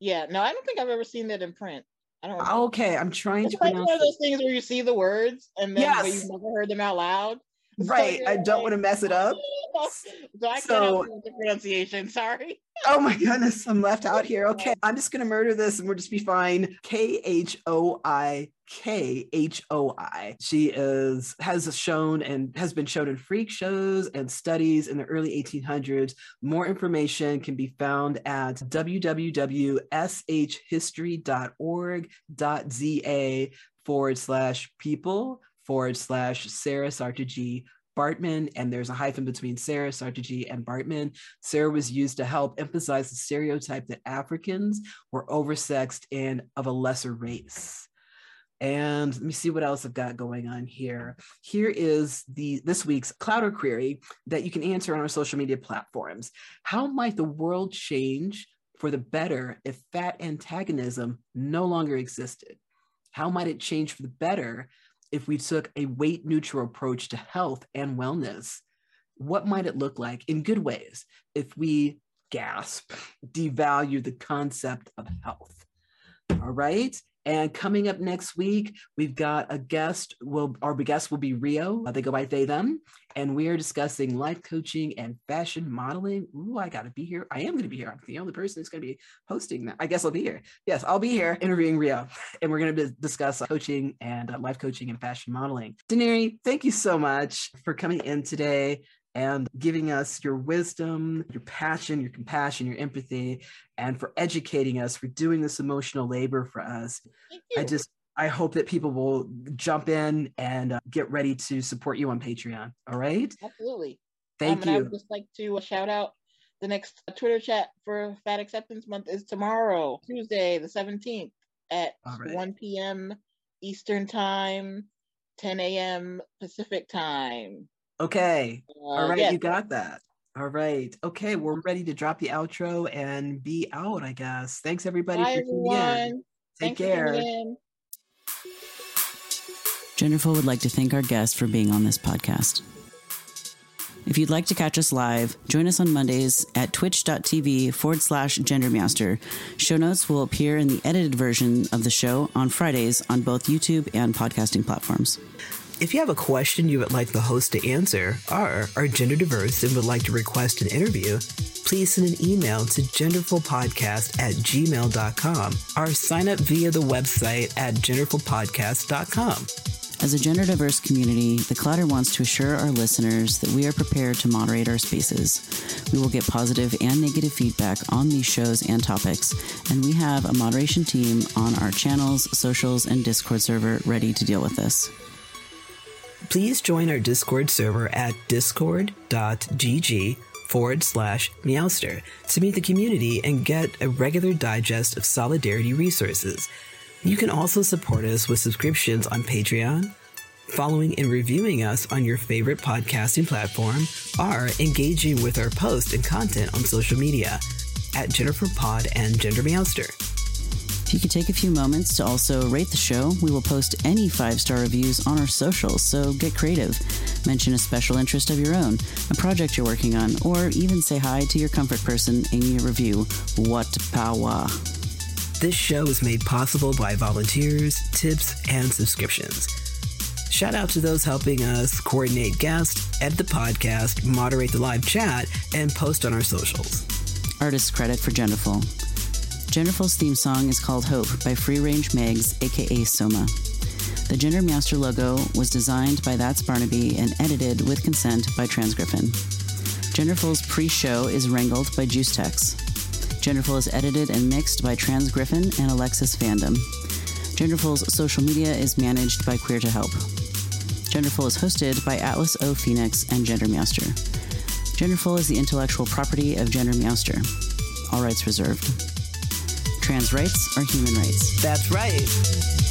Yeah, no, I don't think I've ever seen that in print. I don't. Okay, I'm trying it's to like one of those things where you see the words and then yes. you've never heard them out loud. Right. So I don't want to mess it up. so I so, the pronunciation. Sorry. Oh my goodness, I'm left out here. Okay, I'm just gonna murder this and we'll just be fine. K H O I K H O I. She is has shown and has been shown in freak shows and studies in the early 1800s. More information can be found at www.sahistory.org.za forward slash people forward slash Sarah Sartaji Baartman, and there's a hyphen between Sarah, Sartaji, and Baartman. Sarah was used to help emphasize the stereotype that Africans were oversexed and of a lesser race. And let me see what else I've got going on here. Here is the this week's Clowder query that you can answer on our social media platforms. How might the world change for the better if fat antagonism no longer existed? How might it change for the better if we took a weight neutral approach to health and wellness? What might it look like in good ways if we gasp, devalue the concept of health? All right. And coming up next week, we've got a guest. Will our guest will be Rio. Uh, they go by they them, and we are discussing life coaching and fashion modeling. Ooh, I gotta be here. I am gonna be here. I'm the only person who's gonna be hosting that. I guess I'll be here. Yes, I'll be here interviewing Rio, and we're gonna discuss coaching and uh, life coaching and fashion modeling. Denarii, thank you so much for coming in today and giving us your wisdom, your passion, your compassion, your empathy, and for educating us, for doing this emotional labor for us. I just, I hope that people will jump in and uh, get ready to support you on Patreon. All right. Absolutely. Thank um, you. I would just like to shout out the next Twitter chat for Fat Acceptance Month is tomorrow, Tuesday, the 17th at right. 1 p.m. Eastern Time, 10 a.m. Pacific Time. Okay. Uh, All right, you got that. All right. Okay, we're ready to drop the outro and be out, I guess. Thanks everybody Bye, for tuning in. Take Thanks care. Genderful would like to thank our guest for being on this podcast. If you'd like to catch us live, join us on Mondays at twitch.tv forward slash gendermeowster. Show notes will appear in the edited version of the show on Fridays on both YouTube and podcasting platforms. If you have a question you would like the host to answer, or are gender diverse and would like to request an interview, please send an email to genderfulpodcast at gmail.com or sign up via the website at genderfulpodcast.com. As a gender diverse community, the Clowder wants to assure our listeners that we are prepared to moderate our spaces. We will get positive and negative feedback on these shows and topics, and we have a moderation team on our channels, socials, and Discord server ready to deal with this please join our Discord server at discord.gg forward slash meowster to meet the community and get a regular digest of solidarity resources. You can also support us with subscriptions on Patreon, following and reviewing us on your favorite podcasting platform, or engaging with our posts and content on social media at Genderful Pod and Gender Meowster. If you could take a few moments to also rate the show, we will post any five star reviews on our socials, so get creative. Mention a special interest of your own, a project you're working on, or even say hi to your comfort person in your review. What power! This show is made possible by volunteers, tips, and subscriptions. Shout out to those helping us coordinate guests, edit the podcast, moderate the live chat, and post on our socials. Artist credit for Genderful. Genderful's theme song is called Hope by Free Range Megs, aka Soma. The Gender Meowster logo was designed by That's Barnaby and edited with consent by Transgriffin. Genderful's pre-show is wrangled by JuiceTex. Genderful is edited and mixed by Transgriffin and Alexis Fandom. Genderful's social media is managed by Queer to Help. Genderful is hosted by Atlas O Phoenix and Gender Meowster. Genderful is the intellectual property of Gender Meowster. All rights reserved trans rights are human rights. That's right.